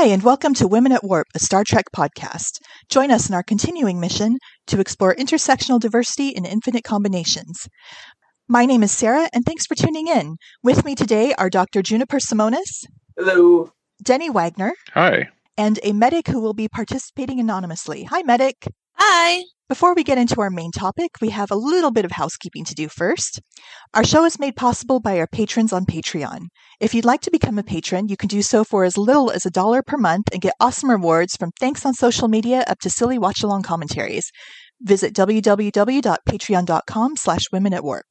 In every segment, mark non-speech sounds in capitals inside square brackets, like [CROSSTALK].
Hi, and welcome to Women at Warp, a Star Trek podcast. Join us in our continuing mission to explore intersectional diversity in infinite combinations. My name is Sarah, and thanks for tuning in. With me today are Dr. Juniper Simonis. Hello. Denny Wagner. Hi. And a medic who will be participating anonymously. Hi, medic. Hi. Before we get into our main topic, we have a little bit of housekeeping to do first. Our show is made possible by our patrons on Patreon. If you'd like to become a patron, you can do so for as little as a dollar per month and get awesome rewards from thanks on social media up to silly watch-along commentaries. Visit www.patreon.com slash women at warp.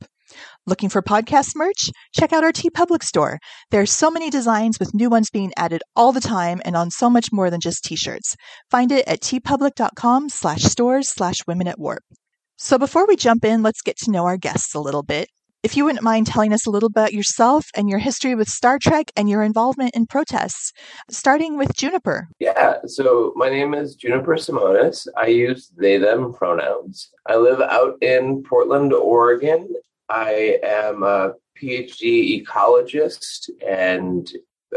Looking for podcast merch? Check out our TeePublic store. There are so many designs with new ones being added all the time and on so much more than just t-shirts. Find it at teepublic.com slash stores slash women at warp. So before we jump in, let's get to know our guests a little bit. If you wouldn't mind telling us a little about yourself and your history with Star Trek and your involvement in protests, starting with Juniper. Yeah, so my name is Juniper Simonis. I use they, them pronouns. I live out in Portland, Oregon, I am a PhD ecologist and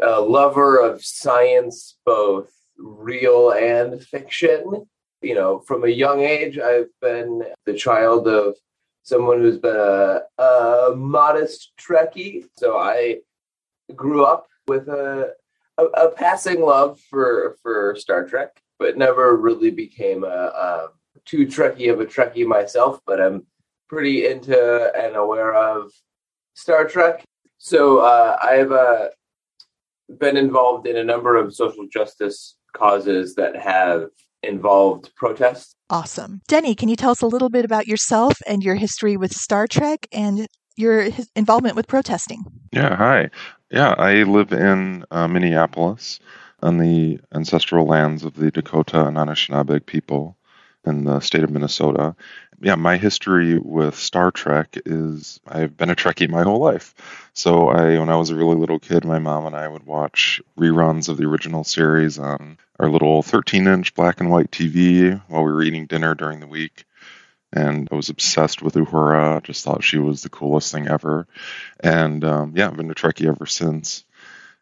a lover of science, both real and fiction. You know, from a young age, I've been the child of someone who's been a, a modest Trekkie. So I grew up with a, a, a, passing love for, for Star Trek, but never really became a, a too Trekkie of a Trekkie myself. But I'm pretty into and aware of Star Trek. So uh, I've uh, been involved in a number of social justice causes that have involved protests. Awesome. Denny, can you tell us a little bit about yourself and your history with Star Trek and your involvement with protesting? Yeah, hi. Yeah, I live in uh, Minneapolis on the ancestral lands of the Dakota and Anishinaabe people in the state of Minnesota. Yeah, my history with Star Trek is I've been a Trekkie my whole life. So I, when I was a really little kid, my mom and I would watch reruns of the original series on our little 13-inch black and white TV while we were eating dinner during the week. And I was obsessed with Uhura. Just thought she was the coolest thing ever. And um, yeah, I've been a Trekkie ever since.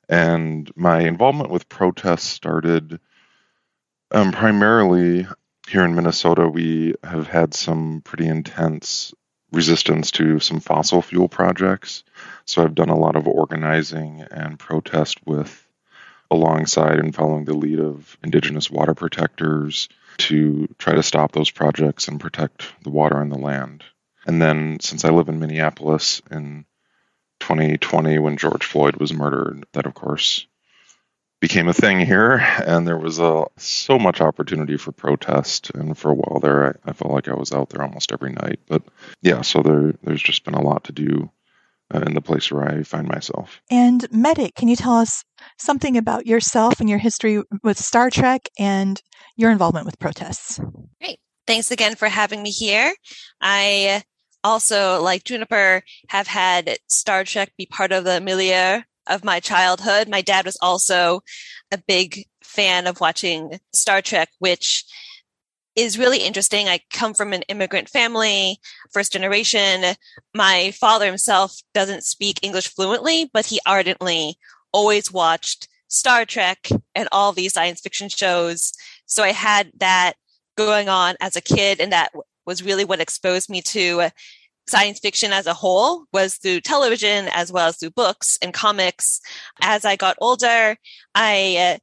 And my involvement with protests started um, primarily here in Minnesota, we have had some pretty intense resistance to some fossil fuel projects. So I've done a lot of organizing and protest with alongside and following the lead of indigenous water protectors to try to stop those projects and protect the water and the land. And then since I live in Minneapolis in 2020 when George Floyd was murdered, that of course became a thing here, and there was a, so much opportunity for protest. And for a while there, I, I, felt like I was out there almost every night. But yeah, so there, there's just been a lot to do uh, in the place where I find myself. And Medic, can you tell us something about yourself and your history with Star Trek and your involvement with protests? Great. Thanks again for having me here. I also, like Juniper, have had Star Trek be part of the milieu of my childhood. My dad was also a big fan of watching Star Trek, which is really interesting. I come from an immigrant family, first generation. My father himself doesn't speak English fluently, but he ardently always watched Star Trek and all these science fiction shows. So I had that going on as a kid, and that was really what exposed me to science fiction as a whole was through television as well as through books and comics. As I got older, I uh,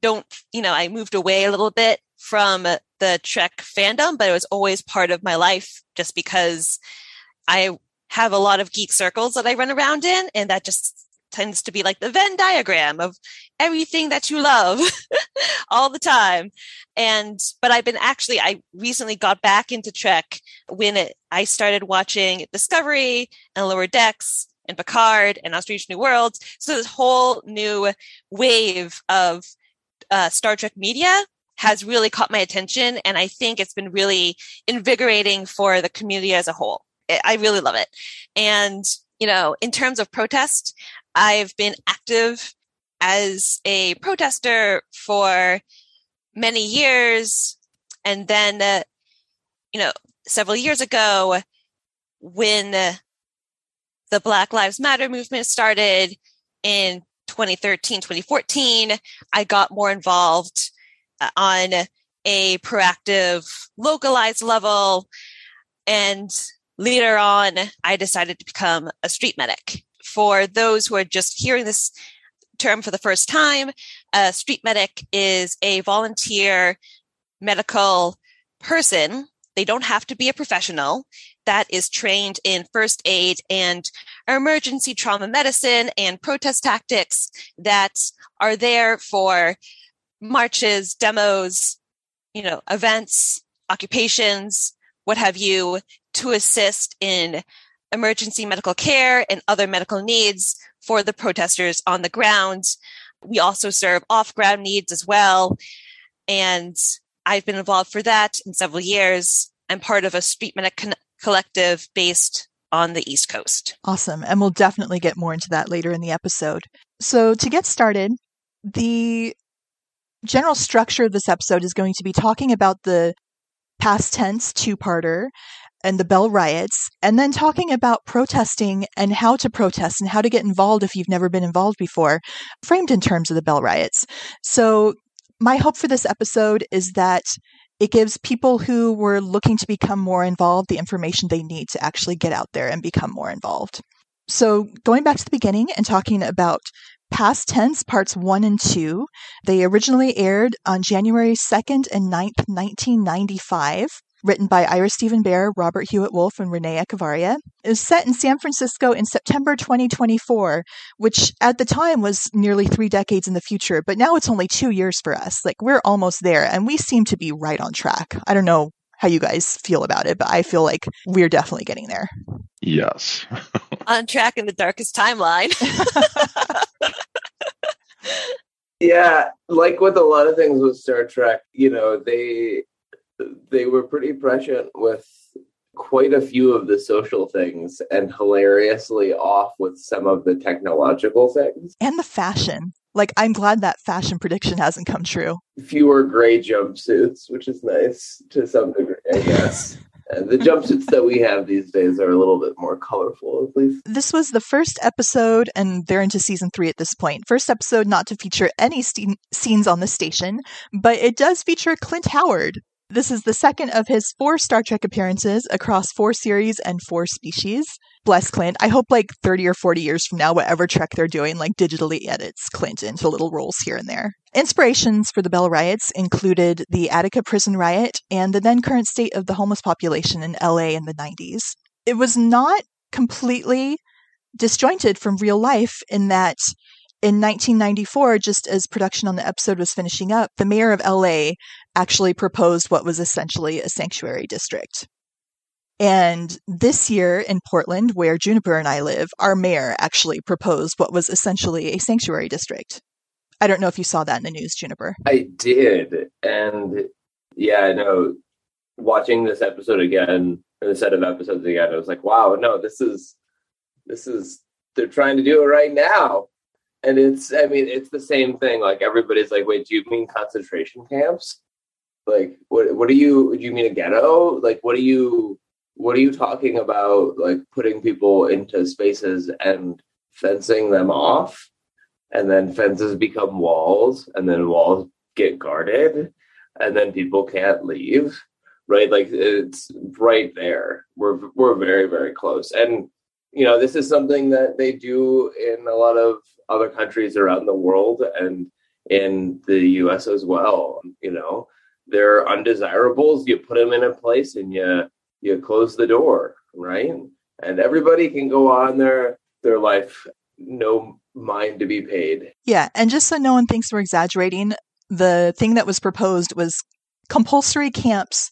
don't, you know, I moved away a little bit from the Trek fandom, but it was always part of my life just because I have a lot of geek circles that I run around in, and that just tends to be like the Venn diagram of everything that you love [LAUGHS] all the time. And, but I've been actually, I recently got back into Trek when it, I started watching Discovery and Lower Decks and Picard and Strange New Worlds. So this whole new wave of uh, Star Trek media has really caught my attention. And I think it's been really invigorating for the community as a whole. I really love it. And, you know, in terms of protest, I've been active as a protester for many years. And then, uh, you know, several years ago, when the Black Lives Matter movement started in 2013, 2014, I got more involved uh, on a proactive, localized level. And later on, I decided to become a street medic. For those who are just hearing this term for the first time, a street medic is a volunteer medical person. They don't have to be a professional that is trained in first aid and emergency trauma medicine and protest tactics that are there for marches, demos, you know, events, occupations, what have you, to assist in emergency medical care and other medical needs for the protesters on the ground. We also serve off ground needs as well. And I've been involved for that in several years. I'm part of a street medic con- collective based on the East Coast. Awesome. And we'll definitely get more into that later in the episode. So, to get started, the general structure of this episode is going to be talking about the past tense two parter and the Bell riots, and then talking about protesting and how to protest and how to get involved if you've never been involved before, framed in terms of the Bell riots. So, my hope for this episode is that it gives people who were looking to become more involved the information they need to actually get out there and become more involved. So, going back to the beginning and talking about past tense parts 1 and 2, they originally aired on January 2nd and 9th, 1995 written by Ira Steven Behr, Robert Hewitt Wolfe, and René Echevarria. It was set in San Francisco in September 2024, which at the time was nearly three decades in the future, but now it's only two years for us. Like, we're almost there, and we seem to be right on track. I don't know how you guys feel about it, but I feel like we're definitely getting there. Yes. [LAUGHS] on track in the darkest timeline. [LAUGHS] yeah, like with a lot of things with Star Trek, you know, they they were pretty prescient with quite a few of the social things and hilariously off with some of the technological things. And the fashion. Like, I'm glad that fashion prediction hasn't come true. Fewer gray jumpsuits, which is nice to some degree, I guess. [LAUGHS] And the jumpsuits that we have these days are a little bit more colorful, at least. This was the first episode, and they're into season three at this point. First episode not to feature any st- scenes on the station, but it does feature Clint Howard, this is the second of his four Star Trek appearances across four series and four species. Bless Clint. I hope like 30 or 40 years from now, whatever Trek they're doing, like digitally edits Clint into little roles here and there. Inspirations for the Bell riots included the Attica prison riot and the then current state of the homeless population in LA in the 90s. It was not completely disjointed from real life in that in 1994, just as production on the episode was finishing up, the mayor of LA actually proposed what was essentially a sanctuary district. And this year in Portland, where Juniper and I live, our mayor actually proposed what was essentially a sanctuary district. I don't know if you saw that in the news, Juniper. I did. And yeah, I know watching this episode again, or the set of episodes again, I was like, wow, no, this is, this is, they're trying to do it right now and it's i mean it's the same thing like everybody's like wait do you mean concentration camps? Like what what do you do you mean a ghetto? Like what are you what are you talking about like putting people into spaces and fencing them off? And then fences become walls and then walls get guarded and then people can't leave. Right? Like it's right there. We're we're very very close. And you know this is something that they do in a lot of other countries around the world and in the US as well. You know, they're undesirables. You put them in a place and you you close the door, right? And everybody can go on their their life, no mind to be paid. Yeah, and just so no one thinks we're exaggerating, the thing that was proposed was compulsory camps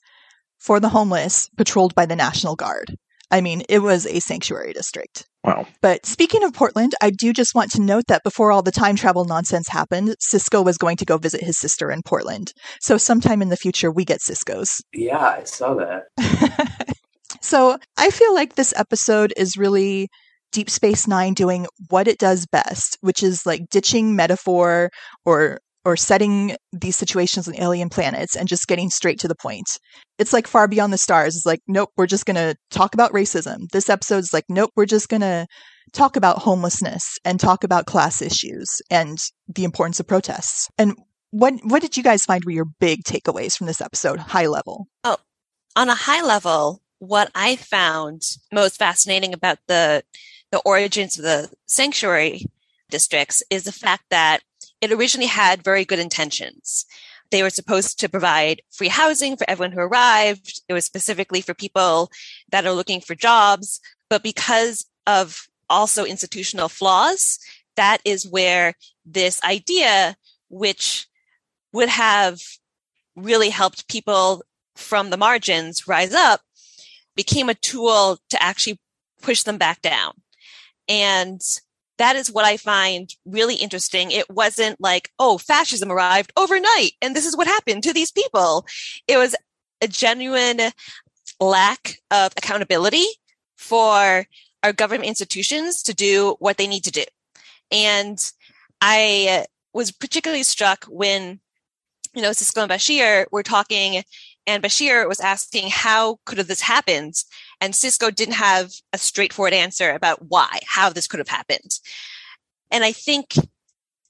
for the homeless patrolled by the National Guard. I mean, it was a sanctuary district. Wow. But speaking of Portland, I do just want to note that before all the time travel nonsense happened, Sisko was going to go visit his sister in Portland. So sometime in the future, we get Sisko's. Yeah, I saw that. [LAUGHS] so I feel like this episode is really Deep Space Nine doing what it does best, which is like ditching metaphor or or setting these situations on alien planets and just getting straight to the point. It's like Far Beyond the Stars. It's like, nope, we're just going to talk about racism. This episode is like, nope, we're just going to talk about homelessness and talk about class issues and the importance of protests. And what what did you guys find were your big takeaways from this episode, high level? Oh, on a high level, what I found most fascinating about the the origins of the sanctuary districts is the fact that it originally had very good intentions. They were supposed to provide free housing for everyone who arrived. It was specifically for people that are looking for jobs. But because of also institutional flaws, that is where this idea, which would have really helped people from the margins rise up, became a tool to actually push them back down. And that is what I find really interesting. It wasn't like, oh, fascism arrived overnight and this is what happened to these people. It was a genuine lack of accountability for our government institutions to do what they need to do. And I was particularly struck when, you know, Sisko and Bashir were talking and Bashir was asking, how could have this happened? And Sisko didn't have a straightforward answer about why, how this could have happened. And I think,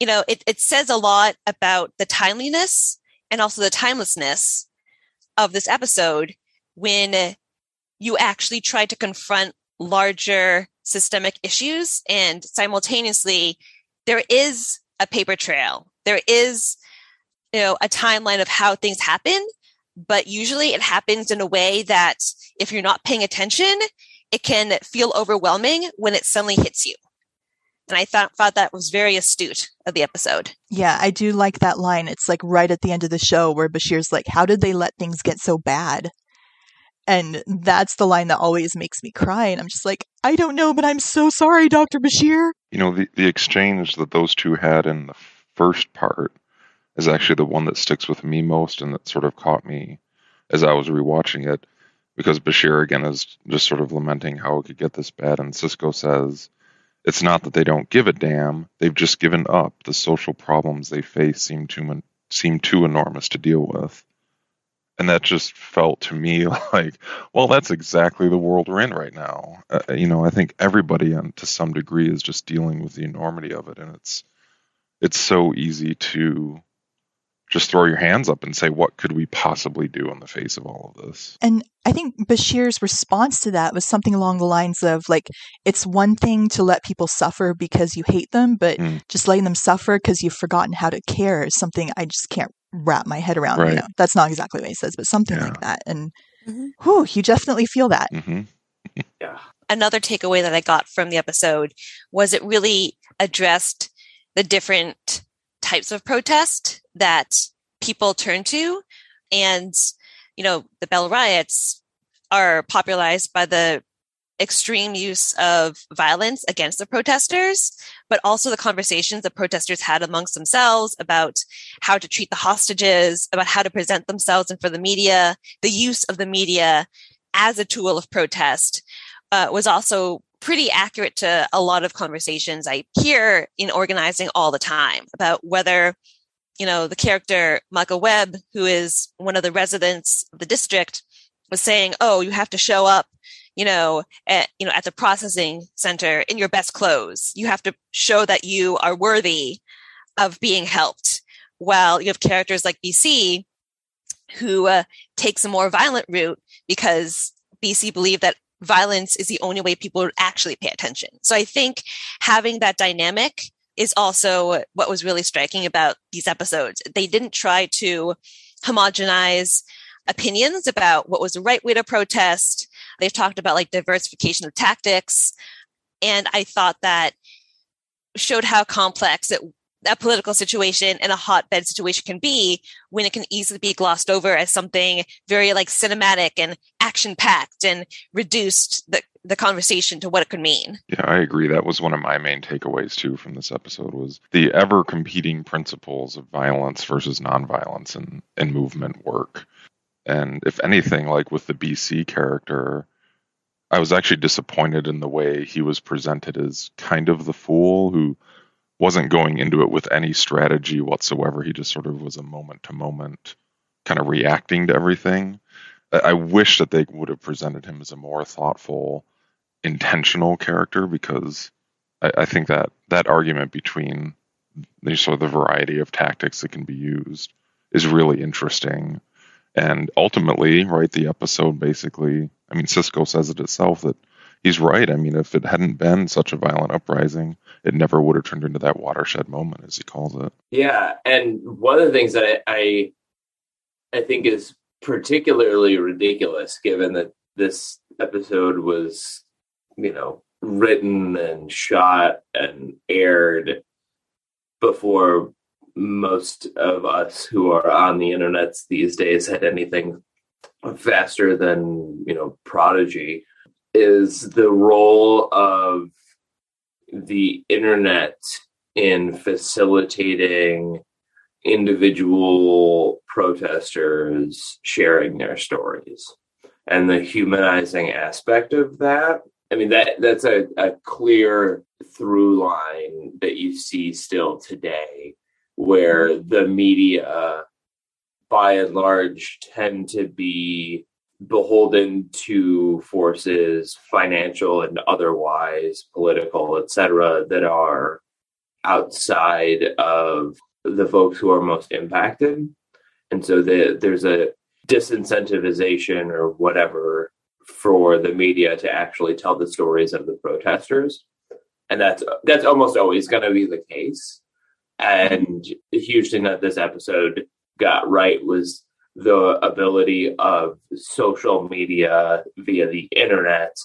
you know, it, it says a lot about the timeliness and also the timelessness of this episode when you actually try to confront larger systemic issues and simultaneously there is a paper trail there is you know a timeline of how things happen but usually it happens in a way that if you're not paying attention, it can feel overwhelming when it suddenly hits you. And I thought, thought that was very astute of the episode. Yeah, I do like that line. It's like right at the end of the show where Bashir's like, How did they let things get so bad? And that's the line that always makes me cry. And I'm just like, I don't know, but I'm so sorry, Dr. Bashir. You know, the, the exchange that those two had in the first part is actually the one that sticks with me most and that sort of caught me as I was rewatching it because Bashir again is just sort of lamenting how it could get this bad and Sisko says it's not that they don't give a damn. They've just given up. The social problems they face seem too seem too enormous to deal with. And that just felt to me [LAUGHS] like well that's exactly the world we're in right now. Uh, you know i think everybody um, to some degree is just dealing with the enormity of it and it's it's so easy to just throw your hands up and say, what could we possibly do in the face of all of this? And I think Bashir's response to that was something along the lines of like, it's one thing to let people suffer because you hate them, but mm. just letting them suffer because you've forgotten how to care is something I just can't wrap my head around. Right. You know, that's not exactly what he says, but something yeah. like that. And mm-hmm. whew, you definitely feel that. Mm-hmm. [LAUGHS] yeah. Another takeaway that I got from the episode was it really addressed the different types of protest that people turn to. And, you know, the Bell riots are popularized by the extreme use of violence against the protesters, but also the conversations the protesters had amongst themselves about how to treat the hostages, about how to present themselves and for the media, the use of the media as a tool of protest uh, was also pretty accurate to a lot of conversations I hear in organizing all the time about whether, you know, the character Michael Webb, who is one of the residents of the district, was saying, "Oh, you have to show up, you know, at you know at the processing center in your best clothes. You have to show that you are worthy of being helped." While you have characters like BC, who uh, takes a more violent route because BC believed that violence is the only way people actually pay attention. So I think having that dynamic is also what was really striking about these episodes. They didn't try to homogenize opinions about what was the right way to protest. They've talked about like diversification of tactics. And I thought that showed how complex it a political situation and a hotbed situation can be when it can easily be glossed over as something very like cinematic and action packed and reduced the, the conversation to what it could mean. Yeah, I agree. That was one of my main takeaways too from this episode was the ever competing principles of violence versus nonviolence and, and movement work. And if anything, like with the BC character, I was actually disappointed in the way he was presented as kind of the fool who wasn't going into it with any strategy whatsoever. He just sort of was a moment to moment kind of reacting to everything. I wish that they would have presented him as a more thoughtful, intentional character because I, I think that that argument between the sort of the variety of tactics that can be used is really interesting. And ultimately, right, the episode basically, I mean, Sisko says it itself that he's right. I mean, if it hadn't been such a violent uprising, it never would have turned into that watershed moment, as he calls it. Yeah, and one of the things that I I, I think is particularly ridiculous, given that this episode was, you know, written and shot and aired before most of us who are on the internets these days had anything faster than you know prodigy is the role of the internet in facilitating individual protesters sharing their stories. And the humanizing aspect of that i mean that that's a, a clear through line that you see still today where the media by and large tend to be beholden to forces financial and otherwise political etc that are outside of the folks who are most impacted and so the, there's a disincentivization or whatever for the media to actually tell the stories of the protesters. And that's that's almost always going to be the case. And the huge thing that this episode got right was the ability of social media via the internet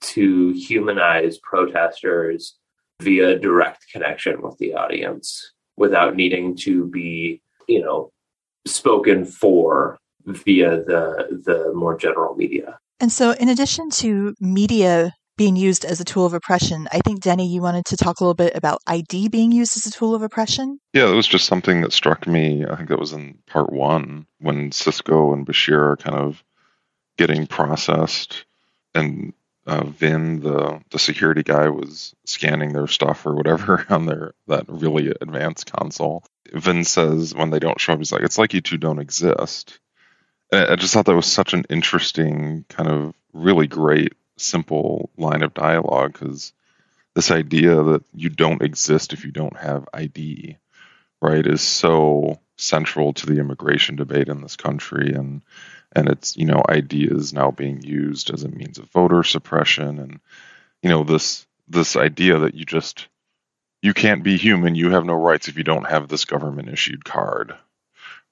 to humanize protesters via direct connection with the audience without needing to be, you know, spoken for via the the more general media. And so in addition to media being used as a tool of oppression. I think, Denny, you wanted to talk a little bit about ID being used as a tool of oppression. Yeah, it was just something that struck me. I think that was in part one when Sisko and Bashir are kind of getting processed, and uh, Vin, the the security guy, was scanning their stuff or whatever [LAUGHS] on their that really advanced console. Vin says when they don't show up, he's like, "It's like you two don't exist." And I just thought that was such an interesting kind of really great simple line of dialogue because this idea that you don't exist if you don't have ID, right, is so central to the immigration debate in this country, and and it's you know ID is now being used as a means of voter suppression, and you know this this idea that you just you can't be human, you have no rights if you don't have this government issued card,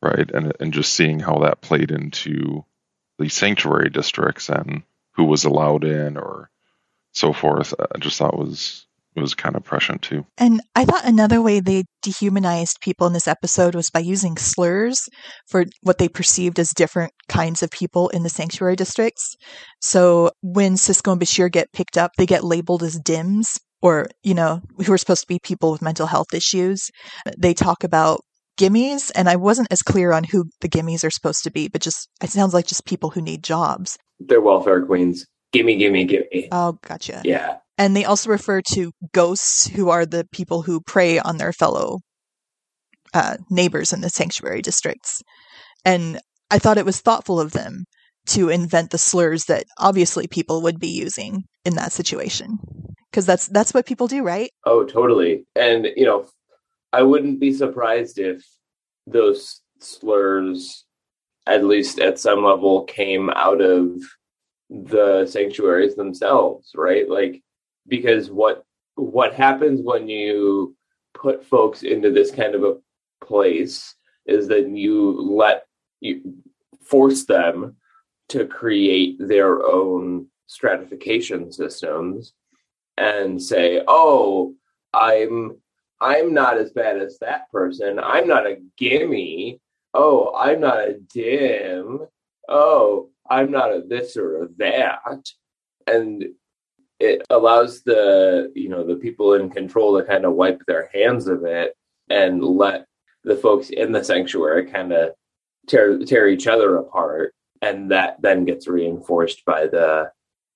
right, and and just seeing how that played into the sanctuary districts and who was allowed in or so forth. I just thought was was kind of prescient too. And I thought another way they dehumanized people in this episode was by using slurs for what they perceived as different kinds of people in the sanctuary districts. So when Sisko and Bashir get picked up, they get labeled as dims or, you know, who are supposed to be people with mental health issues. They talk about gimmies and I wasn't as clear on who the gimmies are supposed to be, but just it sounds like just people who need jobs. They're welfare queens. Gimme, gimme, gimme. Oh, gotcha. Yeah. And they also refer to ghosts, who are the people who prey on their fellow uh, neighbors in the sanctuary districts. And I thought it was thoughtful of them to invent the slurs that obviously people would be using in that situation. Because that's that's what people do right? Oh totally. And you know i wouldn't be surprised if those slurs at least at some level came out of the sanctuaries themselves right? Like because what what happens when you put folks into this kind of a place is that you let you force them to create their own stratification systems and say oh i'm i'm not as bad as that person i'm not a gimme oh, I'm not a dim. Oh, I'm not a this or a that. And it allows the, you know, the people in control to kind of wipe their hands of it and let the folks in the sanctuary kind of tear tear each other apart. And that then gets reinforced by the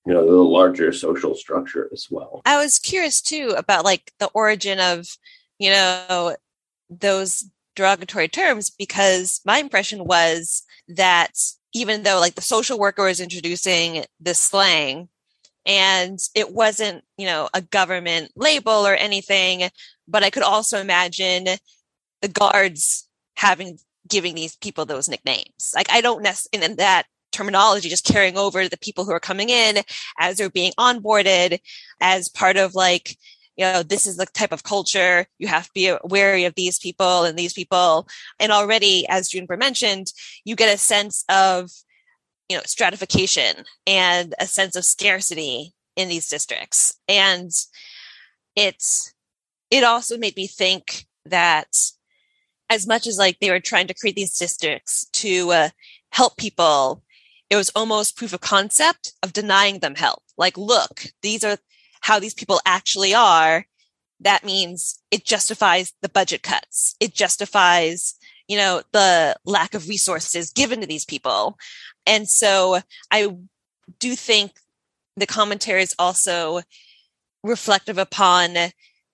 you know the larger social structure as well i was curious too about like the origin of you know those derogatory terms because my impression was that even though like the social worker was introducing this slang and it wasn't, you know, a government label or anything, but I could also imagine the guards having giving these people those nicknames. Like I don't necessarily in that terminology just carrying over the people who are coming in as they're being onboarded as part of like you know this is the type of culture you have to be wary of these people and these people and already as juniper mentioned you get a sense of you know stratification and a sense of scarcity in these districts. And it's it also made me think that as much as like they were trying to create these districts to uh, help people it was almost proof of concept of denying them help. Like look these are how these people actually are. That means it justifies the budget cuts. It justifies you know the lack of resources given to these people and so i do think the commentary is also reflective upon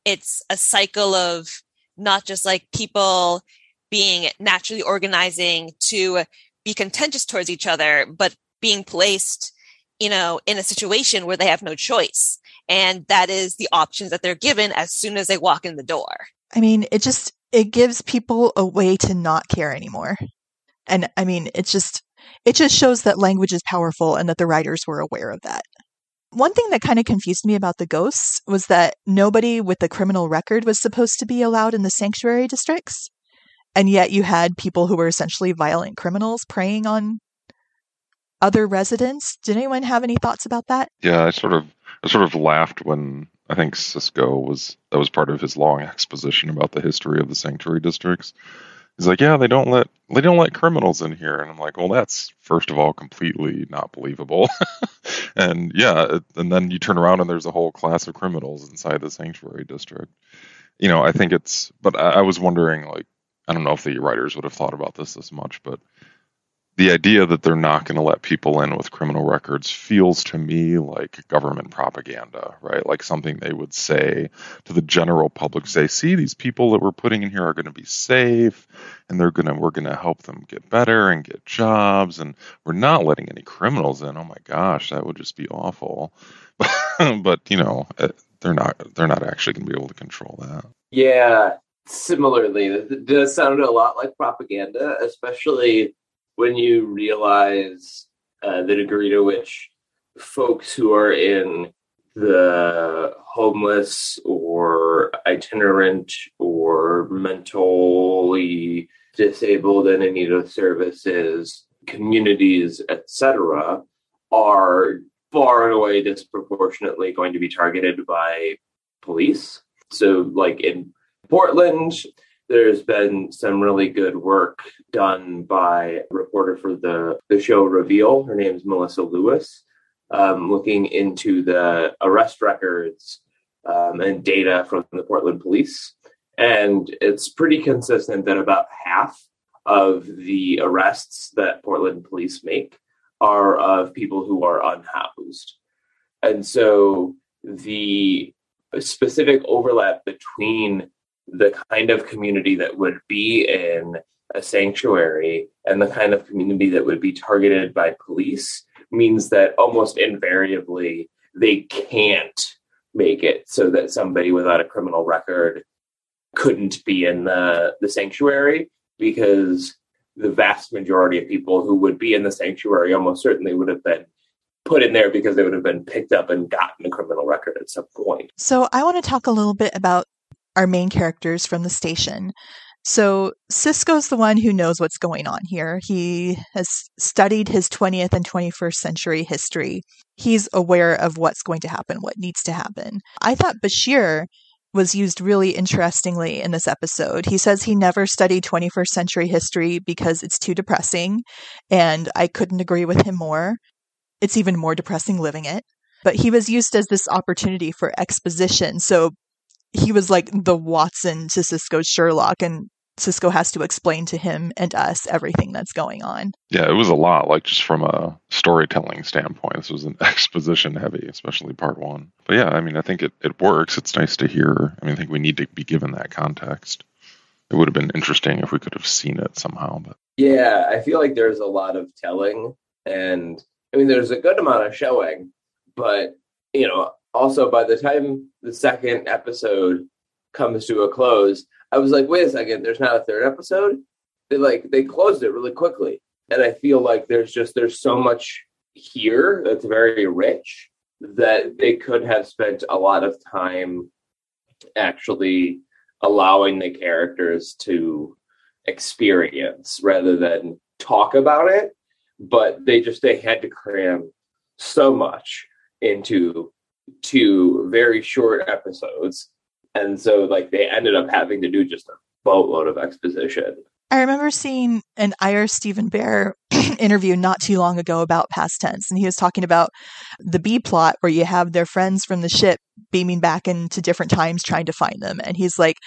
it's a cycle of not just like people being naturally organizing to be contentious towards each other, but being placed, you know, in a situation where they have no choice. And that is the options that they're given as soon as they walk in the door. I mean, it just it gives people a way to not care anymore. And I mean, it just it just shows that language is powerful and that the writers were aware of that. One thing that kind of confused me about the ghosts was that nobody with a criminal record was supposed to be allowed in the sanctuary districts. And yet you had people who were essentially violent criminals preying on other residents. Did anyone have any thoughts about that? Yeah, I sort of I sort of laughed when I think Sisko was that was part of his long exposition about the history of the sanctuary districts. He's like, yeah, they don't let they don't let criminals in here, and I'm like, well, that's first of all completely not believable, [LAUGHS] and yeah, and then you turn around and there's a whole class of criminals inside the sanctuary district. You know, I think it's, but I, I was wondering, like, I don't know if the writers would have thought about this as much, but the idea that they're not going to let people in with criminal records feels to me like government propaganda, right? Like something they would say to the general public say, see, these people that we're putting in here are going to be safe and they're going to, we're going to help them get better and get jobs. And we're not letting any criminals in. Oh my gosh, that would just be awful. [LAUGHS] but, you know, eh, they're not, they're not actually going to be able to control that. Yeah. Similarly, it does sound a lot like propaganda, especially when you realize uh, the degree to which folks who are in the homeless or itinerant or mentally disabled and in need of services communities etc are far and away disproportionately going to be targeted by police. So like in portland there's been some really good work done by a reporter for the, the show Reveal. Her name is Melissa Lewis, um, looking into the arrest records um, and data from the Portland police. And it's pretty consistent that about half of the arrests that Portland police make are of people who are unhoused. And so the specific overlap between the kind of community that would be in a sanctuary and the kind of community that would be targeted by police means that almost invariably they can't make it so that somebody without a criminal record couldn't be in the, the sanctuary because the vast majority of people who would be in the sanctuary almost certainly would have been put in there because they would have been picked up and gotten a criminal record at some point. So I want to talk a little bit about our main characters from the station. So Sisko's the one who knows what's going on here. He has studied his 20th and 21st century history. He's aware of what's going to happen, what needs to happen. I thought Bashir was used really interestingly in this episode. He says he never studied 21st century history because it's too depressing, and I couldn't agree with him more. It's even more depressing living it. But he was used as this opportunity for exposition. So he was like the Watson to Sisko's Sherlock, and Sisko has to explain to him and us everything that's going on. Yeah, it was a lot, like just from a storytelling standpoint. This was an [LAUGHS] exposition heavy, especially part one. But yeah, I mean, I think it, it works. It's nice to hear. I mean, I think we need to be given that context. It would have been interesting if we could have seen it somehow. But yeah, I feel like there's a lot of telling, and I mean, there's a good amount of showing, but you know, also by the time the second episode comes to a close, I was like, wait a second, there's not a third episode. They like they closed it really quickly, and I feel like there's just there's so much here that's very rich that they could have spent a lot of time actually allowing the characters to experience rather than talk about it but they just they had to cram so much into two very short episodes and so like they ended up having to do just a boatload of exposition I remember seeing an Ira Steven Behr [CLEARS THROAT] interview not too long ago about past tense, and he was talking about the B plot where you have their friends from the ship beaming back into different times trying to find them. And he's like,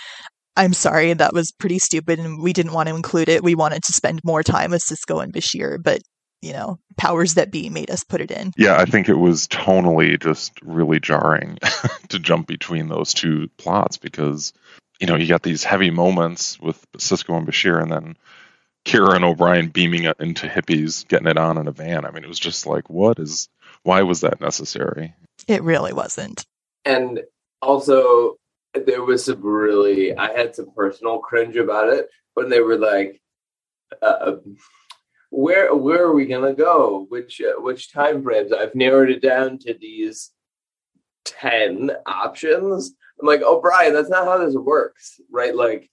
I'm sorry, that was pretty stupid, and we didn't want to include it. We wanted to spend more time with Sisko and Bashir, but you know, powers that be made us put it in. Yeah, I think it was tonally just really jarring [LAUGHS] to jump between those two plots because, you know, you got these heavy moments with Sisko and Bashir and then Kira and O'Brien beaming it into hippies, getting it on in a van. I mean, it was just like, what is, why was that necessary? It really wasn't. And also, there was some really, I had some personal cringe about it when they were like, uh, where where are we gonna go? Which uh, which time frames? I've narrowed it down to these ten options. I'm like, oh, Brian, that's not how this works, right? Like,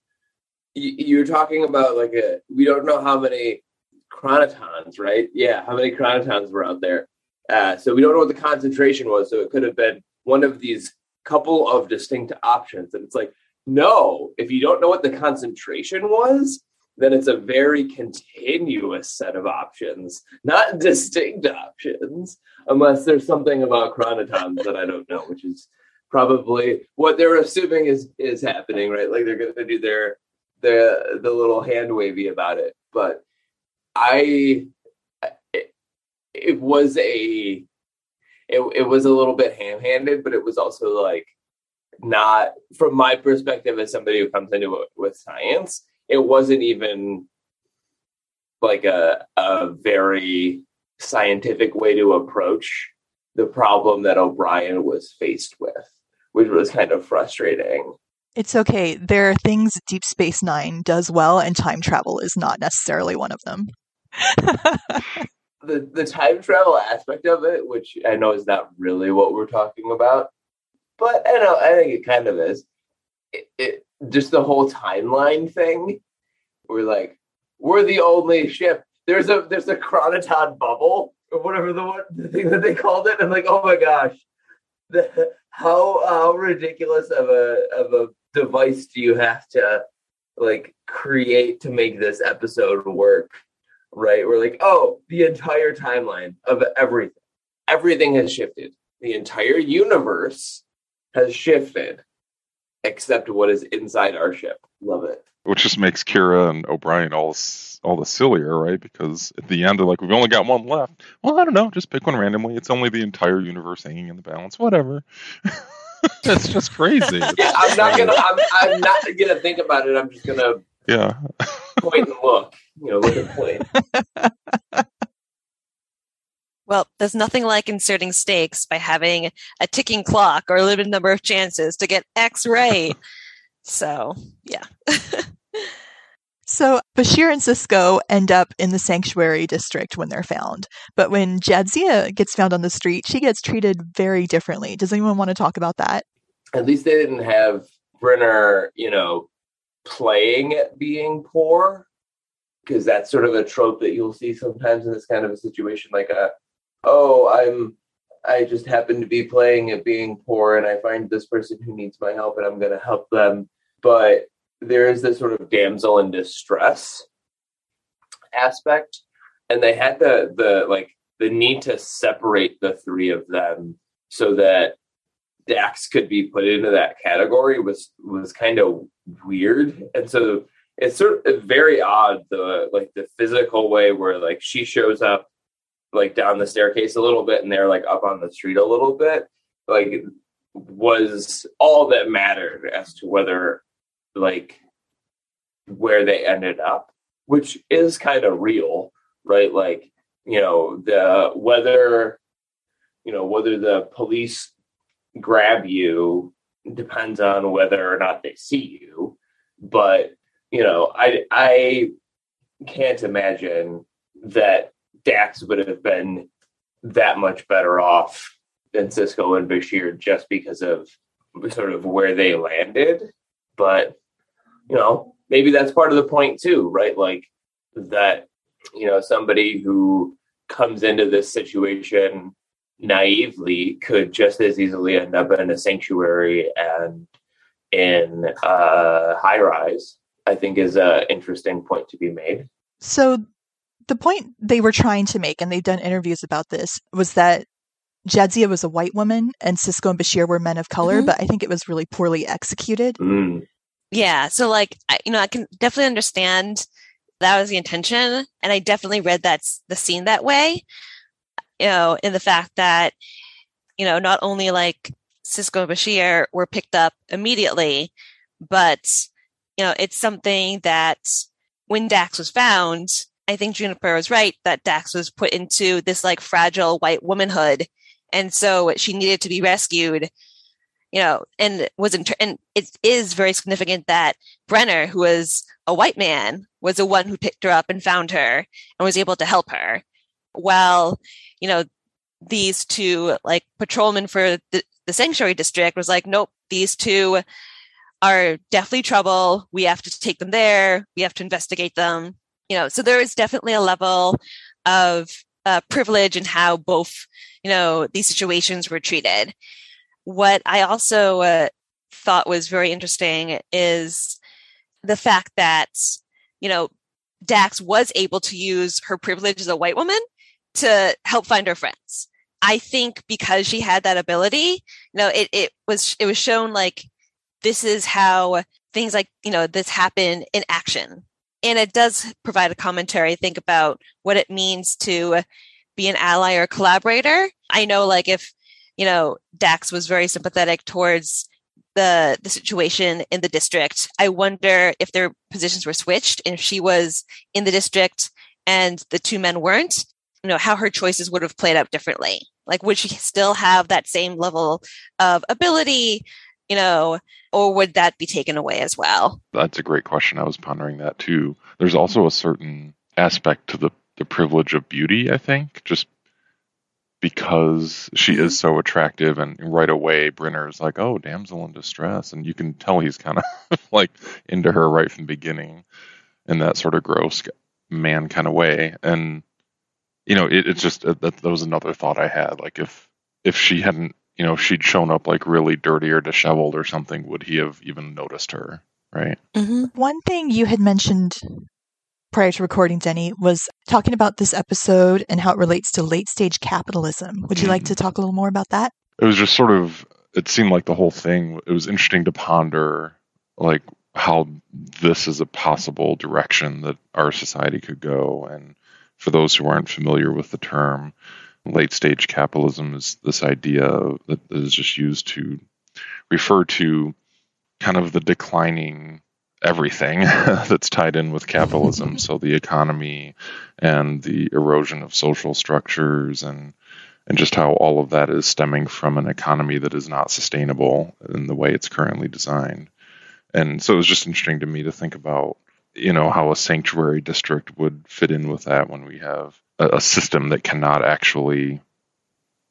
y- you're talking about like a we don't know how many chronotons, right? Yeah, how many chronotons were out there? Uh, so we don't know what the concentration was. So it could have been one of these couple of distinct options. And it's like, no, if you don't know what the concentration was, then it's a very continuous set of options, not [LAUGHS] distinct options, unless there's something about chronotons that I don't know, which is probably what they're assuming is is happening, right? Like they're to do their the the little hand wavy about it, but I it, it was a it, it was a little bit ham-handed, but it was also like not from my perspective as somebody who comes into it with science it wasn't even like a a very scientific way to approach the problem that O'Brien was faced with, which was kind of frustrating. It's okay. There are things Deep Space Nine does well, and time travel is not necessarily one of them. [LAUGHS] the the time travel aspect of it, which I know is not really what we're talking about, but I know I think it kind of is. It, it, just the whole timeline thing. We're like, we're the only ship. There's a there's a chronoton bubble or whatever the one the thing that they called it. I'm like, oh my gosh, the, how how ridiculous of a of a device do you have to like create to make this episode work? Right? We're like, oh, the entire timeline of everything, everything has shifted. The entire universe has shifted except what is inside our ship. Love it. Which just makes Kira and O'Brien all all the sillier, right? Because at the end they're like, we've only got one left. Well, I don't know, just pick one randomly. It's only the entire universe hanging in the balance. Whatever. [LAUGHS] it's just crazy. [LAUGHS] yeah, I'm not gonna. I'm, I'm not gonna think about it. I'm just gonna. Yeah. point and look. You know, look and point. [LAUGHS] Well, there's nothing like inserting stakes by having a ticking clock or a limited number of chances to get X right. [LAUGHS] so, yeah. so, Bashir and Sisko end up in the sanctuary district when they're found. But when Jadzia gets found on the street, she gets treated very differently. Does anyone want to talk about that? At least they didn't have Brynner, you know, playing at being poor because that's sort of a trope that you'll see sometimes in this kind of a situation like a oh, I'm I just happen to be playing at being poor and I find this person who needs my help and I'm going to help them. But there is this sort of damsel in distress aspect. And they had the, the like the need to separate the three of them so that Dax could be put into that category was was kind of weird. And so it's sort of very odd the like the physical way where like she shows up like down the staircase a little bit and they're like up on the street a little bit like was all that mattered as to whether like where they ended up which is kind of real right like you know the whether you know whether the police grab you depends on whether or not they see you. But, you know, I, I can't imagine that Dax would have been that much better off than Sisko and Bashir just because of sort of where they landed. But, you know, maybe that's part of the point too, right? Like that, you know, somebody who comes into this situation naively could just as easily end up in a sanctuary and in a high rise, I think is an interesting point to be made. So the point they were trying to make, and they've done interviews about this, was that Jadzia was a white woman and Sisko and Bashir were men of color, mm-hmm. but I think it was really poorly executed. Mm. Yeah. So, like, I, you know, I can definitely understand that was the intention. And I definitely read that the scene that way, you know, in the fact that, you know, not only like Sisko and Bashir were picked up immediately, but, you know, it's something that when Dax was found, I think Juniper was right that Dax was put into this like fragile white womanhood. And so she needed to be rescued, you know, and was, in, and it is very significant that Brynner, who was a white man, was the one who picked her up and found her and was able to help her. While, you know, these two like patrolmen for the, the sanctuary district was like, nope, these two are definitely trouble. We have to take them there. We have to investigate them you know, so there is definitely a level of uh, privilege in how both, you know, these situations were treated. What I also uh, thought was very interesting is the fact that, you know, Dax was able to use her privilege as a white woman to help find her friends. I think because she had that ability, you know, it, it was it was shown like this is how things like, you know, this happen in action and it does provide a commentary, I think, about what it means to be an ally or collaborator. I know, like, if, you know, Dax was very sympathetic towards the, the situation in the district, I wonder if their positions were switched and if she was in the district and the two men weren't, you know, how her choices would have played out differently. Like, would she still have that same level of ability, you know, or would that be taken away as well? That's a great question. I was pondering that too. There's also a certain aspect to the, the privilege of beauty, I think, just because she is mm-hmm. so attractive and right away Brynner's like, oh, damsel in distress. And you can tell he's kind of [LAUGHS] like into her right from the beginning in that sort of gross man kind of way. And, you know, it, it's just, that, that was another thought I had. Like if, if she hadn't you know, if she'd shown up like really dirty or disheveled or something, would he have even noticed her? Right. Mm-hmm. One thing you had mentioned prior to recording, Denny, was talking about this episode and how it relates to late stage capitalism. Would you mm-hmm. like to talk a little more about that? It was just sort of, it seemed like the whole thing, it was interesting to ponder like how this is a possible direction that our society could go. And for those who aren't familiar with the term, late stage capitalism is this idea that is just used to refer to kind of the declining everything [LAUGHS] that's tied in with capitalism. [LAUGHS] so the economy and the erosion of social structures and and just how all of that is stemming from an economy that is not sustainable in the way it's currently designed. And so it was just interesting to me to think about, you know, how a sanctuary district would fit in with that when we have a, system that cannot actually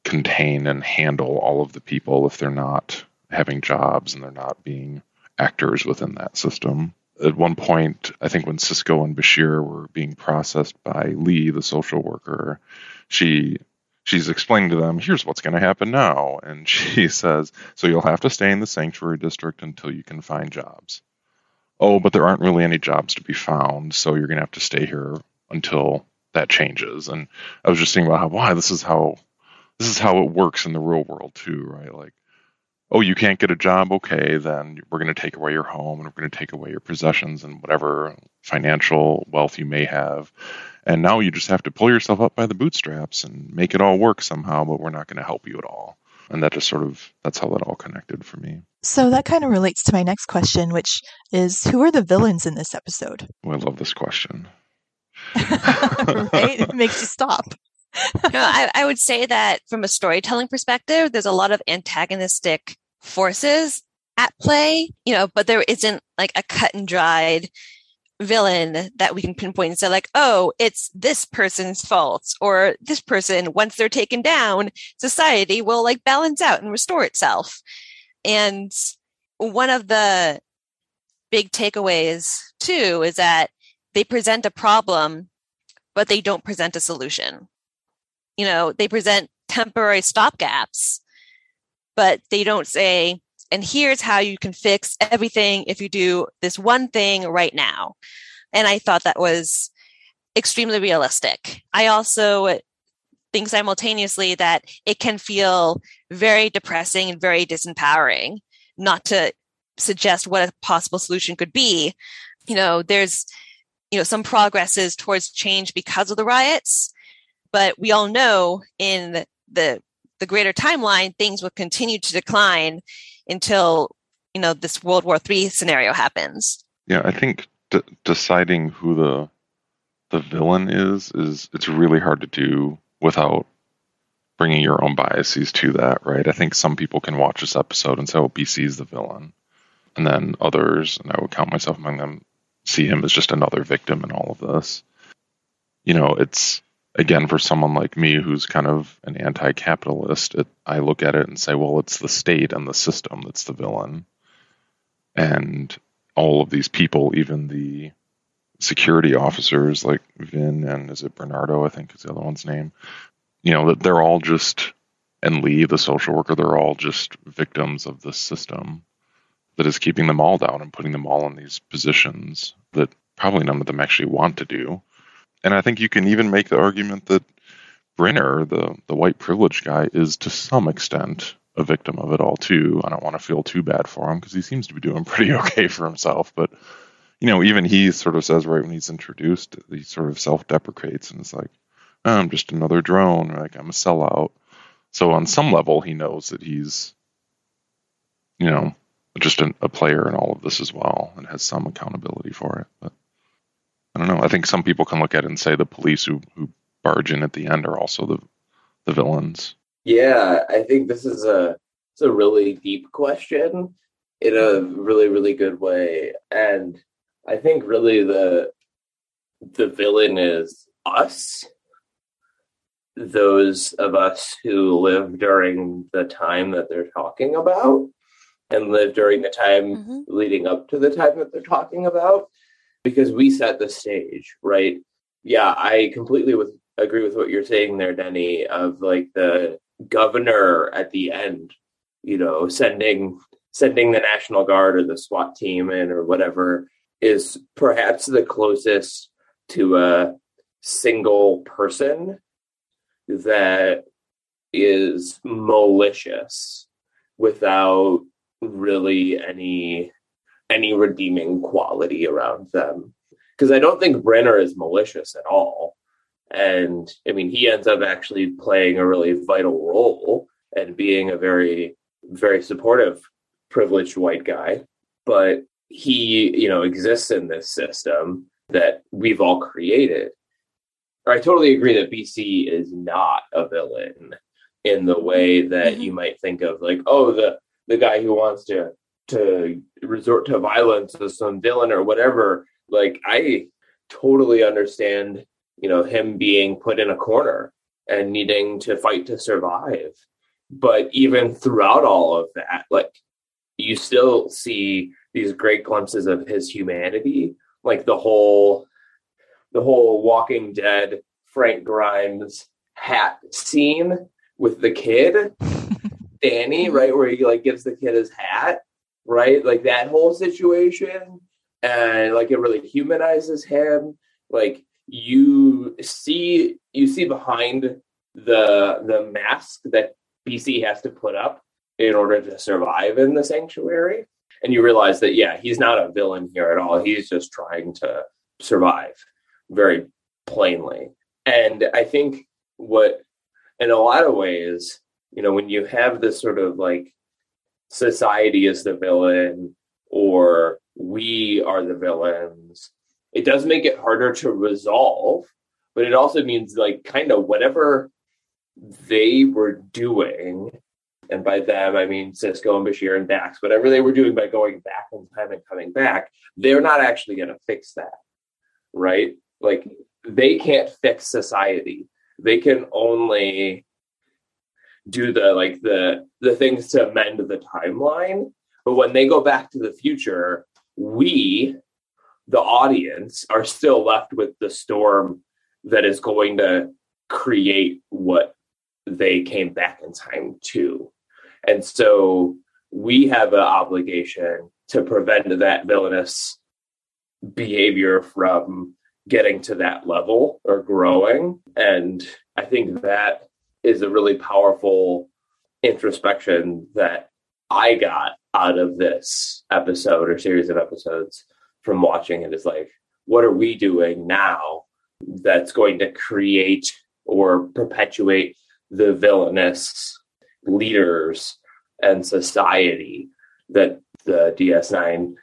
contain and handle all of the people if they're not having jobs and they're not being actors within that system. At one point, I think when Sisko and Bashir were being processed by Lee, the social worker, she she's explaining to them, here's what's going to happen now. And [LAUGHS] she says, so you'll have to stay in the sanctuary district until you can find jobs. Oh, but there aren't really any jobs to be found, so you're going to have to stay here until that changes. And I was just thinking about how why this is how this is how it works in the real world too, right? Like, oh, you can't get a job, okay, then we're going to take away your home and we're going to take away your possessions and whatever financial wealth you may have. And now you just have to pull yourself up by the bootstraps and make it all work somehow, but we're not going to help you at all. And that just sort of that's how that all connected for me. So that kind of relates to my next question, which is who are the villains in this episode? Oh, I love this question. [LAUGHS] right? It makes you stop. [LAUGHS] know, I, I would say that from a storytelling perspective, there's a lot of antagonistic forces at play, you know, but there isn't like a cut and dried villain that we can pinpoint and say like, oh, it's this person's fault or this person, once they're taken down, society will like balance out and restore itself. And one of the big takeaways too is that they present a problem, but they don't present a solution. You know, they present temporary stopgaps, but they don't say, and here's how you can fix everything if you do this one thing right now. And I thought that was extremely realistic. I also think simultaneously that it can feel very depressing and very disempowering not to suggest what a possible solution could be. You know, there's, you know, some progresses towards change because of the riots, but we all know in the the greater timeline, things will continue to decline until you know this World War III scenario happens. Yeah, I think d- deciding who the the villain is is it's really hard to do without bringing your own biases to that, right? I think some people can watch this episode and say, "Oh, BC is the villain," and then others, and I would count myself among them, see him as just another victim in all of this. You know, it's again for someone like me who's kind of an anti-capitalist. It, I look at it and say, "Well, it's the state and the system that's the villain," and all of these people, even the security officers like Vin and is it Bernardo? I think is the other one's name you know that they're all just and Lee, the social worker, they're all just victims of the system that is keeping them all down and putting them all in these positions that probably none of them actually want to do. And I think you can even make the argument that Brynner, the the white privileged guy, is to some extent a victim of it all too. I don't want to feel too bad for him because he seems to be doing [LAUGHS] pretty okay for himself. But you know, even he sort of says right when he's introduced, he sort of self deprecates and it's like, oh, I'm just another drone. Like I'm a sellout. So on some level, he knows that he's, you know, just a, player in all of this as well, and has some accountability for it. But I don't know. I think some people can look at it and say the police who who barge in at the end are also the the villains. Yeah, I think this is a it's a really deep question in a really really good way, and I think really the the villain is us those of us who live during the time that they're talking about and live during the time mm-hmm. leading up to the time that they're talking about because we set the stage right yeah i completely with agree with what you're saying there denny of like the governor at the end you know sending sending the national guard or the swat team in or whatever is perhaps the closest to a single person that is malicious without really any any redeeming quality around them. Because i don't think brynner is malicious at all. And i mean he ends up actually playing a really vital role and being a very very supportive privileged white guy. But he you know exists in this system that we've all created. I totally agree that BC is not a villain in the way that mm-hmm. you might think of, like, oh, the the guy who wants to to resort to violence as some villain or whatever. Like, I totally understand, you know, him being put in a corner and needing to fight to survive. But even throughout all of that, like, you still see these great glimpses of his humanity, like the whole the whole Walking Dead Frank Grimes hat scene with the kid, Danny, mm-hmm. right, where he like gives the kid his hat, right, like that whole situation, and like it really humanizes him. Like you see, you see behind the the mask that BC has to put up in order to survive in the sanctuary. And you realize that, yeah, he's not a villain here at all. He's just trying to survive very plainly. And I think what, in a lot of ways, you know, when you have this sort of like society is the villain or we are the villains, it does make it harder to resolve but it also means like kind of whatever they were doing, and by them I mean Sisko and Bashir and Dax, whatever they were doing by going back in time and coming back, they're not actually going to fix that, right? Like they can't fix society. They can only do the like the the things to amend the timeline. But when they go back to the future, we, the audience, are still left with the storm that is going to create what they came back in time to. And so we have an obligation to prevent that villainous behavior from getting to that level or growing. And I think that is a really powerful introspection that I got out of this episode or series of episodes from watching it is like, what are we doing now that's going to create or perpetuate the villainous leaders and society that the DS9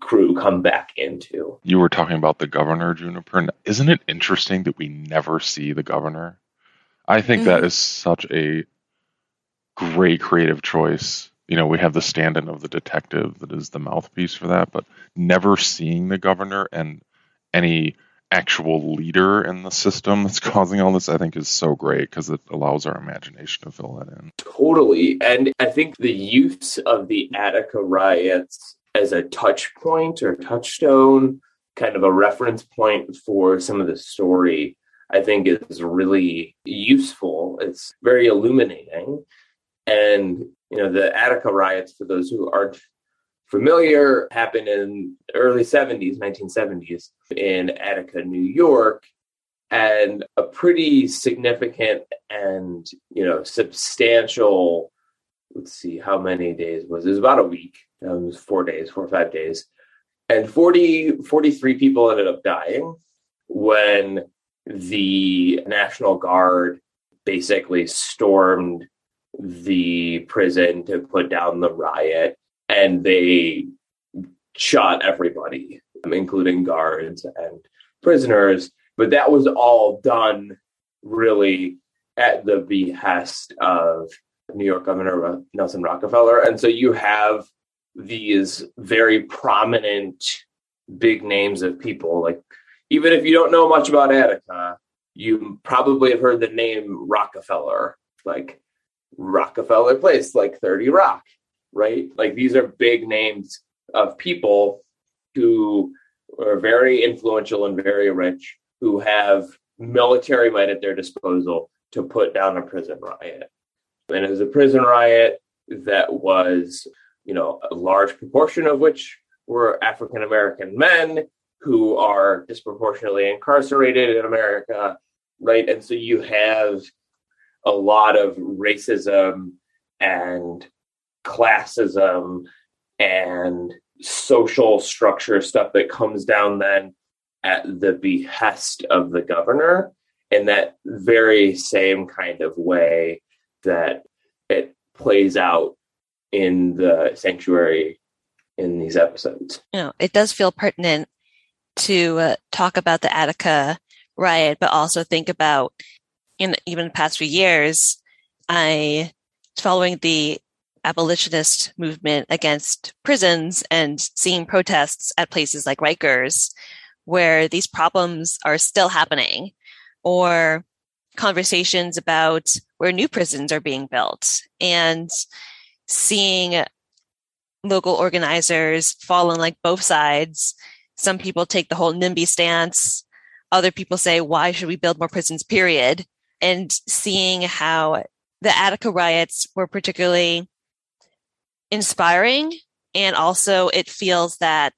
crew come back into. You were talking about the governor, Juniper. Isn't it interesting that we never see the governor? I think mm-hmm. that is such a great creative choice. You know, we have the stand in of the detective that is the mouthpiece for that, but never seeing the governor and any actual leader in the system that's [LAUGHS] causing all this, I think is so great because it allows our imagination to fill that in. Totally. And I think the use of the Attica riots as a touch point or touchstone, kind of a reference point for some of the story, I think is really useful. It's very illuminating. And, you know, the Attica riots, for those who aren't familiar, happened in early 70s, 1970s in Attica, New York. And a pretty significant and, you know, substantial, let's see, how many days was it? It was about a week. It was four days, four or five days. And 40, 43 people ended up dying when the National Guard basically stormed the prison to put down the riot and they shot everybody, including guards and prisoners. But that was all done really at the behest of New York Governor Nelson Rockefeller. And so you have these very prominent big names of people like even if you don't know much about Attica, you probably have heard the name Rockefeller, like Rockefeller Place, like 30 Rock, right? Like these are big names of people who are very influential and very rich, who have military might at their disposal to put down a prison riot. And it was a prison riot that was, you know, a large proportion of which were African American men who are disproportionately incarcerated in America, right? And so you have a lot of racism and classism and social structure stuff that comes down then at the behest of the governor in that very same kind of way that it plays out in the sanctuary in these episodes. You know, it does feel pertinent to uh, talk about the Attica riot, but also think about in even the past few years, I following the abolitionist movement against prisons and seeing protests at places like Rikers, where these problems are still happening, or conversations about where new prisons are being built, and seeing local organizers fall on like both sides some people take the whole NIMBY stance. Other people say, why should we build more prisons, period? And seeing how the Attica riots were particularly inspiring. And also, it feels that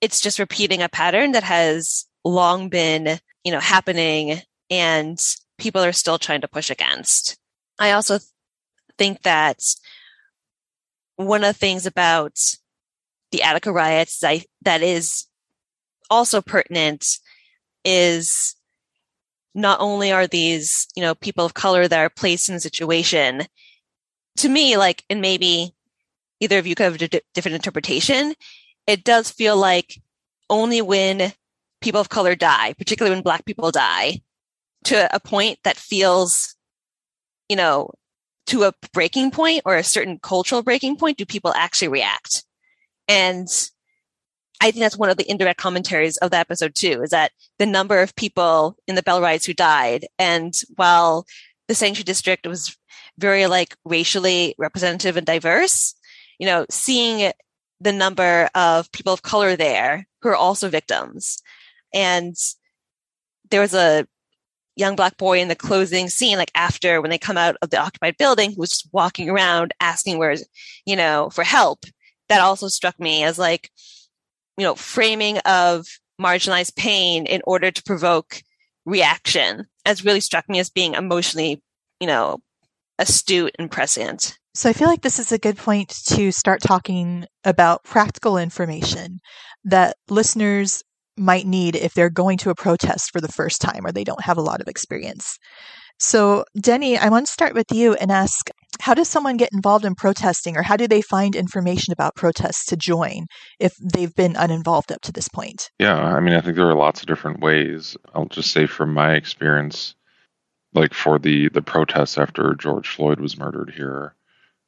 it's just repeating a pattern that has long been, you know, happening and people are still trying to push against. I also think that one of the things about the Attica riots that, that is also pertinent is not only are these, you know, people of color that are placed in a situation, to me, like, and maybe either of you could have a d- different interpretation, it does feel like only when people of color die, particularly when black people die, to a point that feels, you know, to a breaking point or a certain cultural breaking point, do people actually react? And I think that's one of the indirect commentaries of the episode too, is that the number of people in the Bell riots who died. And while the sanctuary district was very like racially representative and diverse, you know, seeing the number of people of color there who are also victims. And there was a young black boy in the closing scene, like after when they come out of the occupied building, who was just walking around asking where, you know, for help. That also struck me as like, you know, framing of marginalized pain in order to provoke reaction has really struck me as being emotionally, you know, astute and prescient. So I feel like this is a good point to start talking about practical information that listeners might need if they're going to a protest for the first time or they don't have a lot of experience. So, Denny, I want to start with you and ask how does someone get involved in protesting or how do they find information about protests to join if they've been uninvolved up to this point? Yeah, I mean, I think there are lots of different ways. I'll just say from my experience, like for the the protests after George Floyd was murdered here,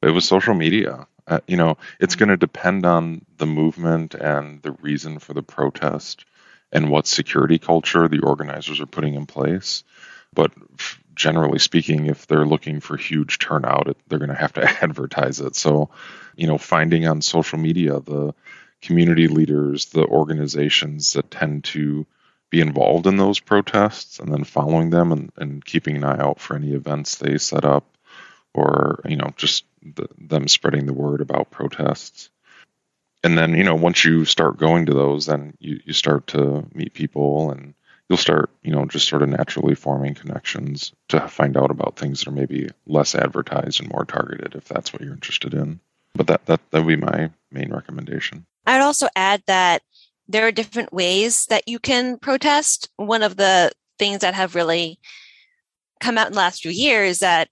it was social media. Uh, you know, it's going to depend on the movement and the reason for the protest and what security culture the organizers are putting in place. But generally speaking, if they're looking for huge turnout, they're going to have to [LAUGHS] advertise it. So, you know, finding on social media the community leaders, the organizations that tend to be involved in those protests, and then following them and, and keeping an eye out for any events they set up, or you know, just the, them spreading the word about protests and then you know once you start going to those then you, you start to meet people and you'll start you know just sort of naturally forming connections to find out about things that are maybe less advertised and more targeted if that's what you're interested in. But that that that would be my main recommendation. I'd also add that there are different ways that you can protest. One of the things that have really come out in the last few years is that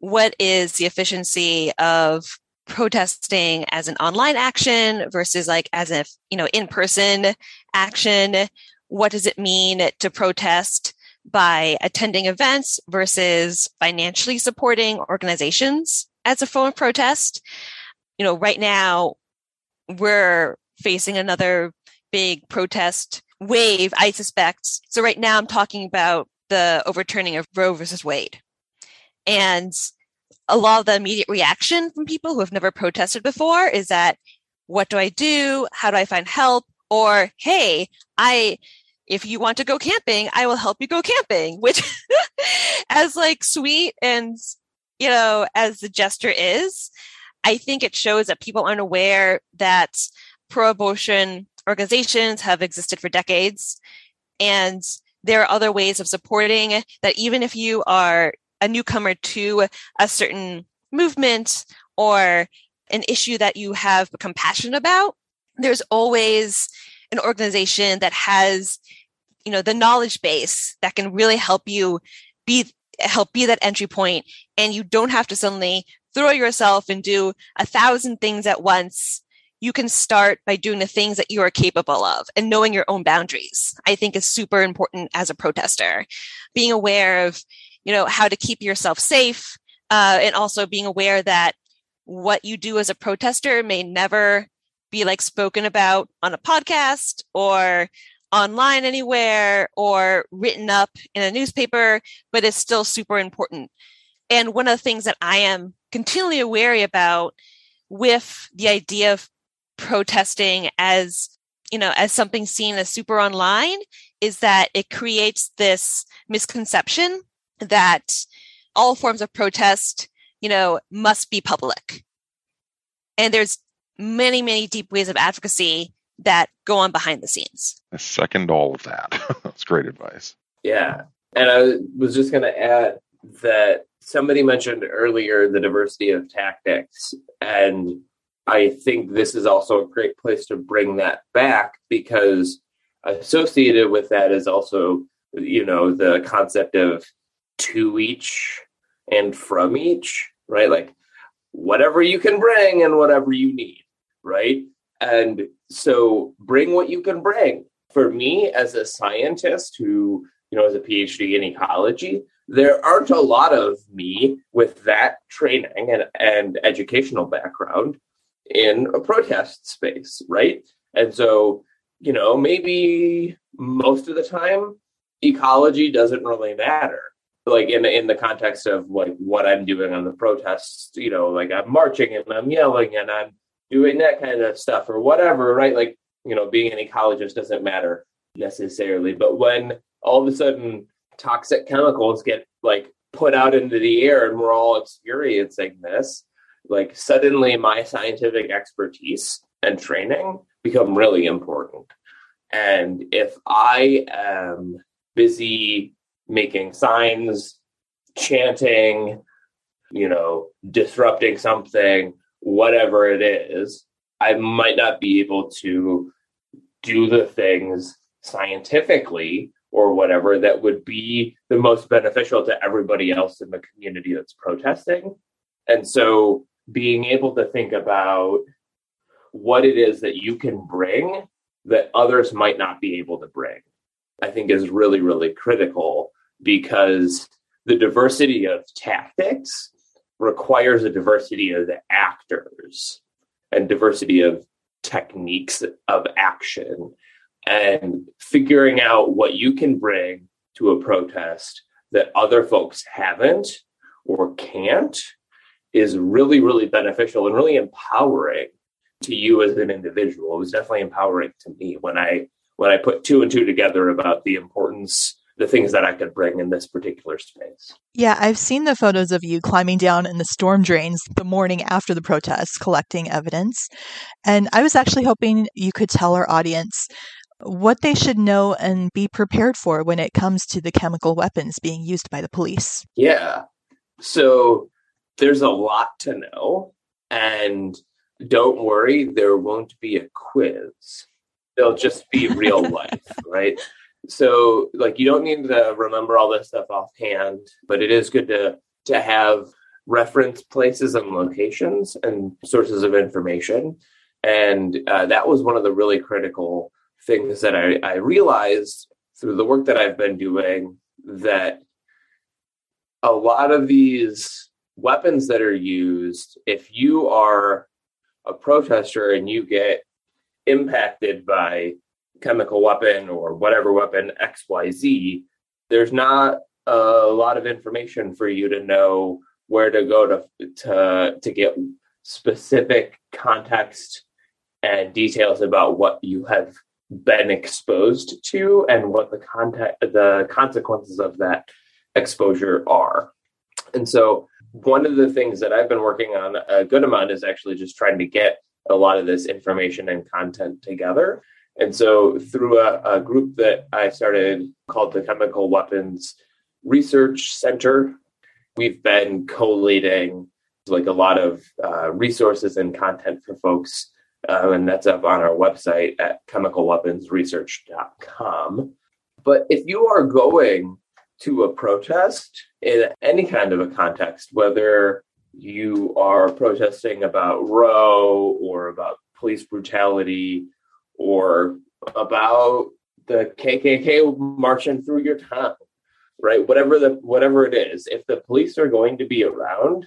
what is the efficiency of protesting as an online action versus like as if, you know, in person action? What does it mean to protest by attending events versus financially supporting organizations as a form of protest? You know, right now we're facing another big protest wave, I suspect. So right now I'm talking about the overturning of Roe versus Wade. And a lot of the immediate reaction from people who have never protested before is that what do I do? How do I find help? Or hey, I if you want to go camping, I will help you go camping, [LAUGHS] which as like sweet and you know, as the gesture is, I think it shows that people aren't aware that pro-abortion organizations have existed for decades. And there are other ways of supporting that even if you are a newcomer to a certain movement or an issue that you have become passionate about, there's always an organization that has, you know, the knowledge base that can really help you be help be that entry point. And you don't have to suddenly throw yourself and do a thousand things at once. You can start by doing the things that you are capable of and knowing your own boundaries i think is super important as a protester. Being aware of you know, how to keep yourself safe, uh, and also being aware that what you do as a protester may never be like spoken about on a podcast or online anywhere or written up in a newspaper, but it's still super important. And one of the things that I am continually wary about with the idea of protesting as you know as something seen as super online is that it creates this misconception that all forms of protest, you know, must be public. And there's many, many deep ways of advocacy that go on behind the scenes. I second all of that. [LAUGHS] That's great advice. Yeah. And I was just going to add that somebody mentioned earlier the diversity of tactics. And I think this is also a great place to bring that back because associated with that is also, you know, the concept of to each and from each, right? Like whatever you can bring and whatever you need, right? And so bring what you can bring. For me as a scientist who you know, as a PhD in ecology, there aren't a lot of me with that training and, and educational background in a protest space, right? And so, you know, maybe most of the time ecology doesn't really matter. Like in in the context of like what I'm doing on the protests, you know, like I'm marching and I'm yelling and I'm doing that kind of stuff or whatever, right? Like, you know, being an ecologist doesn't matter necessarily. But when all of a sudden toxic chemicals get like put out into the air and we're all experiencing this, like suddenly my scientific expertise and training become really important. And if I am busy making signs, chanting, you know, disrupting something, whatever it is, I might not be able to do the things scientifically or whatever that would be the most beneficial to everybody else in the community that's protesting. And so being able to think about what it is that you can bring that others might not be able to bring, I think is really, really critical because the diversity of tactics requires a diversity of the actors and diversity of techniques of action and figuring out what you can bring to a protest that other folks haven't or can't is really, really beneficial and really empowering to you as an individual. It was definitely empowering to me when I when I put two and two together about the importance the things that I could bring in this particular space. Yeah, I've seen the photos of you climbing down in the storm drains the morning after the protests, collecting evidence. And I was actually hoping you could tell our audience what they should know and be prepared for when it comes to the chemical weapons being used by the police. Yeah. So there's a lot to know. And don't worry, there won't be a quiz. It'll just be real [LAUGHS] life, right? So, like, you don't need to remember all this stuff offhand, but it is good to to have reference places and locations and sources of information. And uh, that was one of the really critical things that I, I realized through the work that I've been doing that a lot of these weapons that are used, if you are a protester and you get impacted by chemical weapon or whatever weapon XYZ, there's not a lot of information for you to know where to go to to to get specific context and details about what you have been exposed to and what the contact the consequences of that exposure are. And so one of the things that I've been working on a good amount is actually just trying to get a lot of this information and content together. And so through a, a group that I started called the Chemical Weapons Research Center, we've been collating like a lot of uh, resources and content for folks um, and that's up on our website at chemicalweaponsresearch.com. But if you are going to a protest in any kind of a context, whether you are protesting about Roe or about police brutality or about the KKK marching through your town, right? Whatever the whatever it is, if the police are going to be around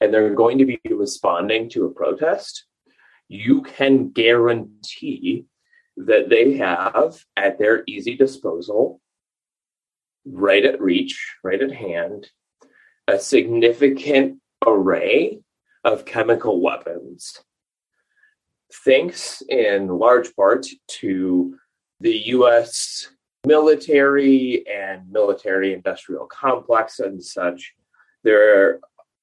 and they're going to be responding to a protest, you can guarantee that they have at their easy disposal, right at reach, right at hand, a significant array of chemical weapons. Thanks in large part to the US military and military industrial complex and such, there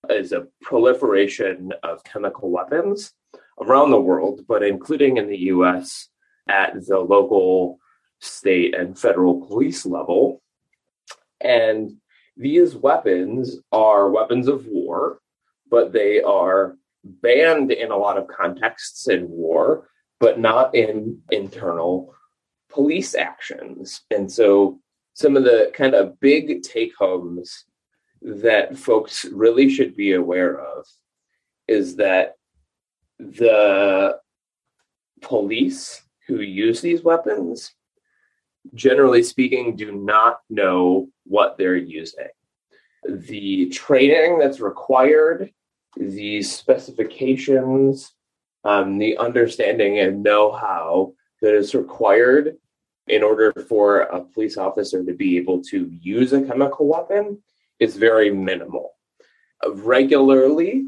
is a proliferation of chemical weapons around the world, but including in the US at the local, state, and federal police level. And these weapons are weapons of war, but they are banned in a lot of contexts in war, but not in internal police actions. And so some of the kind of big take homes that folks really should be aware of is that the police who use these weapons generally speaking, do not know what they're using. The training that's required, the specifications, um, the understanding and know how that is required in order for a police officer to be able to use a chemical weapon is very minimal. Regularly,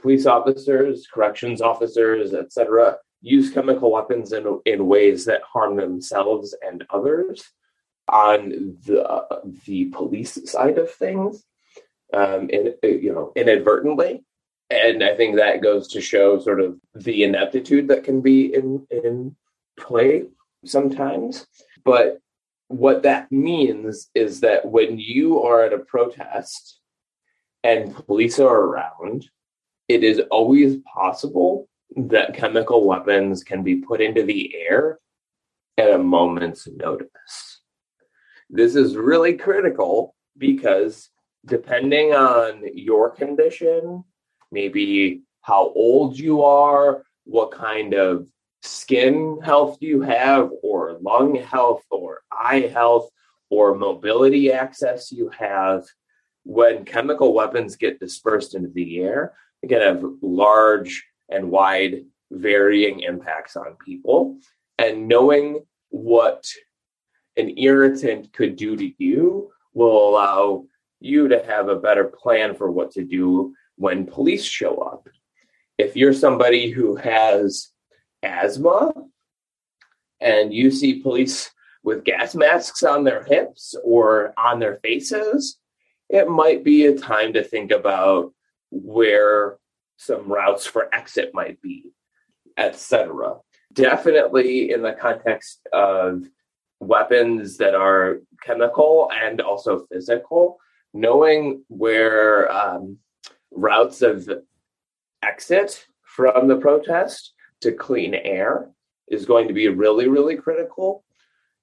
police officers, corrections officers, etc., use chemical weapons in, in ways that harm themselves and others on the the police side of things, um, in, you know, inadvertently. And I think that goes to show sort of the ineptitude that can be in in play sometimes. But what that means is that when you are at a protest and police are around, it is always possible that chemical weapons can be put into the air at a moment's notice. This is really critical because depending on your condition, maybe how old you are, what kind of skin health you have, or lung health, or eye health, or mobility access you have, when chemical weapons get dispersed into the air, they can have large and wide varying impacts on people. And knowing what an irritant could do to you will allow you to have a better plan for what to do when police show up. If you're somebody who has asthma and you see police with gas masks on their hips or on their faces, it might be a time to think about where some routes for exit might be, etc. Definitely in the context of weapons that are chemical and also physical, knowing where um, routes of exit from the protest to clean air is going to be really, really critical.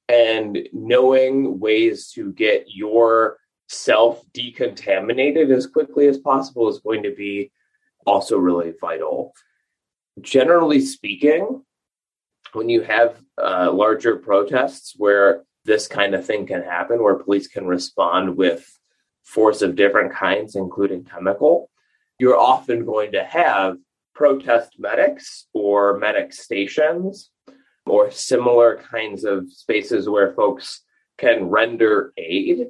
And knowing ways to get your self decontaminated as quickly as possible is going to be also really vital. Generally speaking, when you have uh, larger protests where this kind of thing can happen, where police can respond with force of different kinds, including chemical, you're often going to have protest medics or medic stations or similar kinds of spaces where folks can render aid.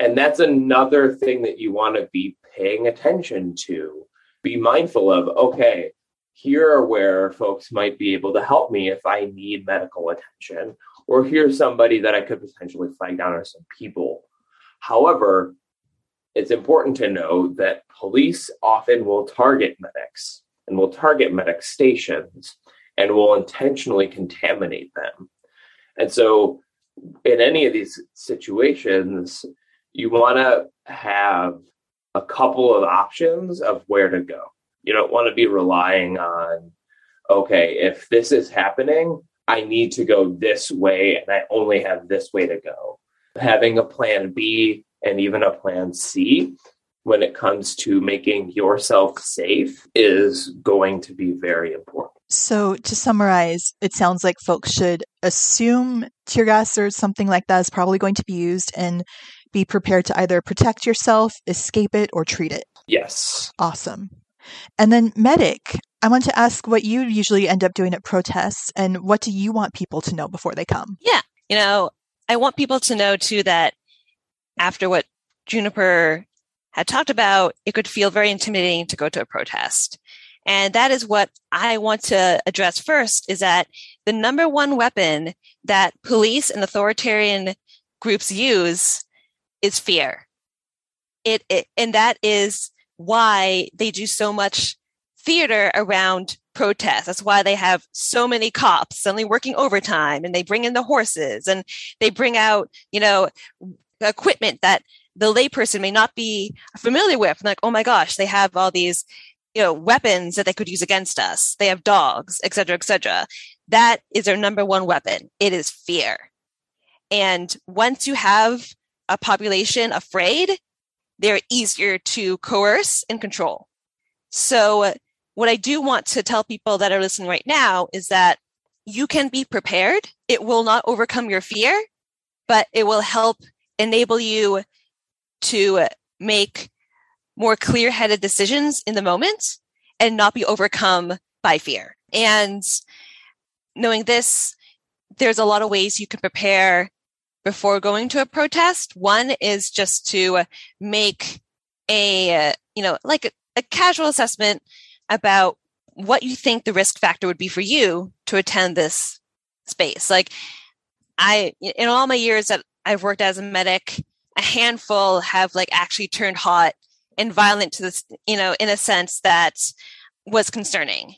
And that's another thing that you want to be paying attention to. Be mindful of, okay, here are where folks might be able to help me if I need medical attention, or here's somebody that I could potentially flag down or some people. However, it's important to know that police often will target medics and will target medic stations and will intentionally contaminate them. And so, in any of these situations, you want to have a couple of options of where to go. You don't want to be relying on, okay, if this is happening, I need to go this way and I only have this way to go. Having a plan B and even a plan C when it comes to making yourself safe is going to be very important. So, to summarize, it sounds like folks should assume tear gas or something like that is probably going to be used and be prepared to either protect yourself, escape it, or treat it. Yes. Awesome. And then, medic, I want to ask what you usually end up doing at protests and what do you want people to know before they come? Yeah. You know, I want people to know too that after what Juniper had talked about, it could feel very intimidating to go to a protest. And that is what I want to address first is that the number one weapon that police and authoritarian groups use is fear. It, it and that is why they do so much theater around protests. That's why they have so many cops suddenly working overtime and they bring in the horses and they bring out, you know, equipment that the layperson may not be familiar with. Like, oh my gosh, they have all these, you know, weapons that they could use against us. They have dogs, et cetera, et cetera. That is their number one weapon. It is fear. And once you have a population afraid, they're easier to coerce and control. So what I do want to tell people that are listening right now is that you can be prepared. It will not overcome your fear, but it will help enable you to make more clear headed decisions in the moment and not be overcome by fear. And knowing this, there's a lot of ways you can prepare before going to a protest. One is just to make a, you know, like a, a casual assessment about what you think the risk factor would be for you to attend this space. Like I, in all my years that I've worked as a medic, a handful have like actually turned hot and violent to this, you know, in a sense that was concerning.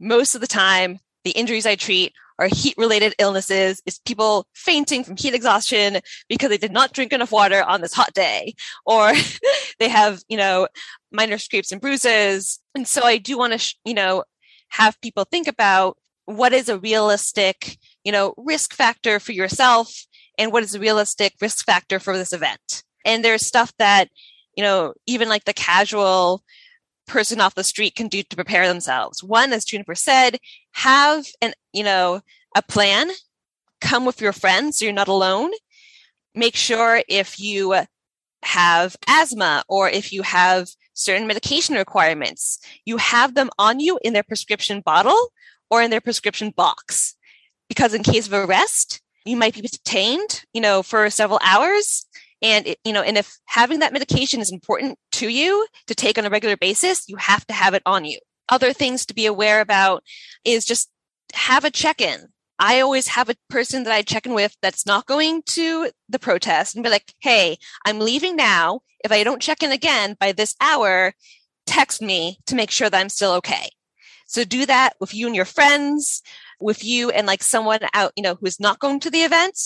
Most of the time, the injuries I treat are heat related illnesses, is people fainting from heat exhaustion because they did not drink enough water on this hot day, or [LAUGHS] they have, you know, minor scrapes and bruises. And so I do want to, sh- you know, have people think about what is a realistic, you know, risk factor for yourself and what is a realistic risk factor for this event. And there's stuff that, you know, even like the casual person off the street can do to prepare themselves. One, as Juniper said, have an, you know, a plan. Come with your friends so you're not alone. Make sure if you have asthma or if you have certain medication requirements, you have them on you in their prescription bottle or in their prescription box. Because in case of arrest, you might be detained, you know, for several hours and, it, you know, and if having that medication is important to you to take on a regular basis, you have to have it on you. Other things to be aware about is just have a check in. I always have a person that I check in with that's not going to the protest and be like, hey, I'm leaving now. If I don't check in again by this hour, text me to make sure that I'm still okay. So do that with you and your friends, with you and like someone out, you know, who's not going to the event.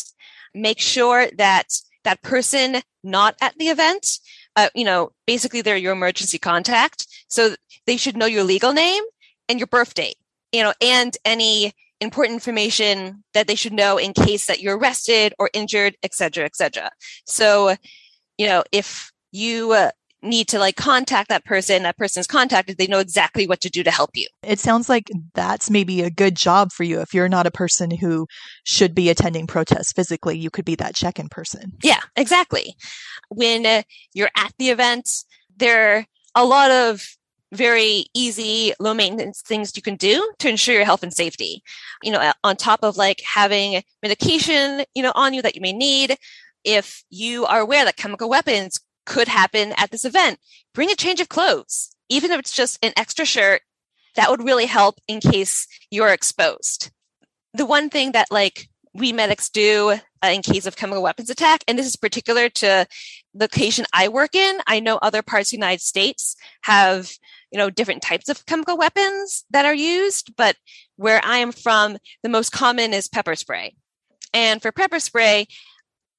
Make sure that that person not at the event, uh, you know, basically they're your emergency contact. So they should know your legal name and your birth date, you know, and any important information that they should know in case that you're arrested or injured, et cetera, et cetera. So, you know, if you uh, need to like contact that person, that person's contacted, they know exactly what to do to help you. It sounds like that's maybe a good job for you. If you're not a person who should be attending protests physically, you could be that check in person. Yeah, exactly. When uh, you're at the event, there are a lot of very easy, low maintenance things you can do to ensure your health and safety. You know, on top of like having medication, you know, on you that you may need. If you are aware that chemical weapons could happen at this event. Bring a change of clothes, even if it's just an extra shirt. That would really help in case you're exposed. The one thing that like we medics do uh, in case of chemical weapons attack, and this is particular to the location I work in. I know other parts of the United States have you know different types of chemical weapons that are used, but where I am from, the most common is pepper spray. And for pepper spray,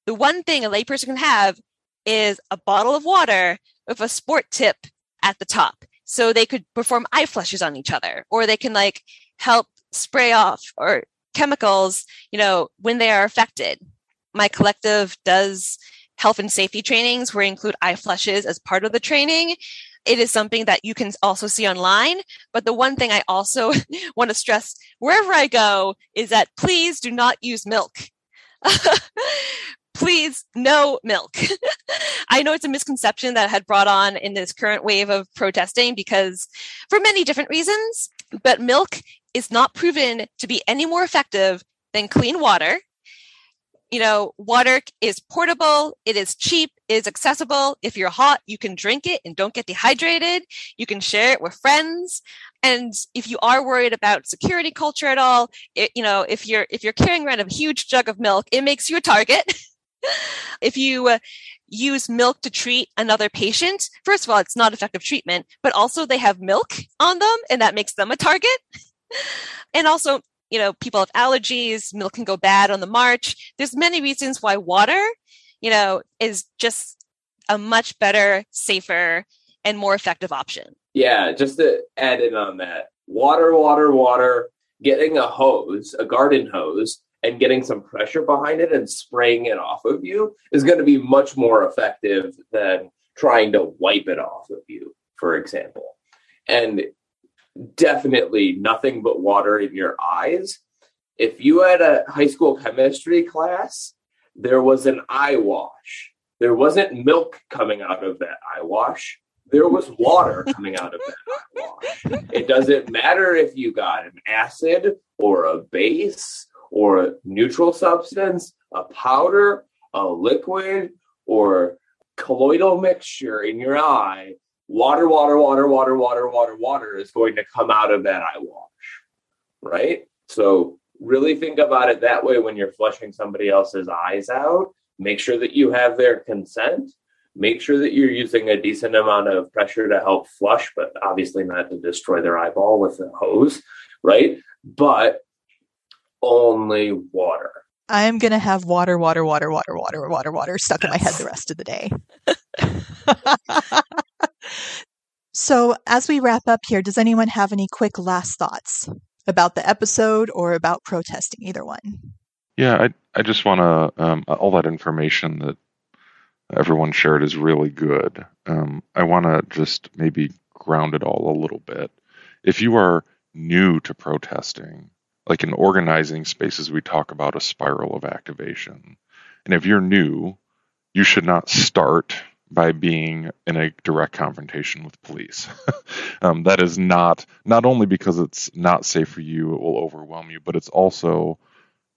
the one thing a layperson can have is a bottle of water with a sport tip at the top. So they could perform eye flushes on each other, or they can like help spray off or chemicals, you know, when they are affected. My collective does health and safety trainings where we include eye flushes as part of the training. It is something that you can also see online. But the one thing I also [LAUGHS] want to stress wherever I go is that please do not use milk. [LAUGHS] please no milk. [LAUGHS] I know it's a misconception that I had brought on in this current wave of protesting because for many different reasons, but milk is not proven to be any more effective than clean water. You know, water is portable, it is cheap, it is accessible. If you're hot, you can drink it and don't get dehydrated. You can share it with friends. And if you are worried about security culture at all, it, you know, if you're if you're carrying around a huge jug of milk, it makes you a target. [LAUGHS] if you uh, use milk to treat another patient, first of all, it's not effective treatment, but also they have milk on them and that makes them a target. [LAUGHS] and also, you know, people have allergies, milk can go bad on the march. There's many reasons why water, you know, is just a much better, safer, and more effective option. Yeah, just to add in on that water, water, water, getting a hose, a garden hose, and getting some pressure behind it and spraying it off of you is going to be much more effective than trying to wipe it off of you, for example. And definitely nothing but water in your eyes if you had a high school chemistry class, there was an eye wash. There wasn't milk coming out of that eye wash. There was water [LAUGHS] coming out of that eye wash. It doesn't matter if you got an acid or a base or a neutral substance, a powder, a liquid, or colloidal mixture in your eye. Water, water, water, water, water, water, water is going to come out of that eye wash. Right? So really think about it that way when you're flushing somebody else's eyes out. Make sure that you have their consent. Make sure that you're using a decent amount of pressure to help flush, but obviously not to destroy their eyeball with a hose, right? But only water. I'm going to have water, water, water, water, water, water, water stuck in my head the rest of the day. So, as we wrap up here, does anyone have any quick last thoughts? about the episode or about protesting, either one. Yeah, I I just want to um, all that information that everyone shared is really good. Um, I want to just maybe ground it all a little bit. If you are new to protesting, like in organizing spaces, we talk about a spiral of activation. And if you're new, you should not start by being in a direct confrontation with police. [LAUGHS] um, that is not not only because it's not safe for you, it will overwhelm you, but it's also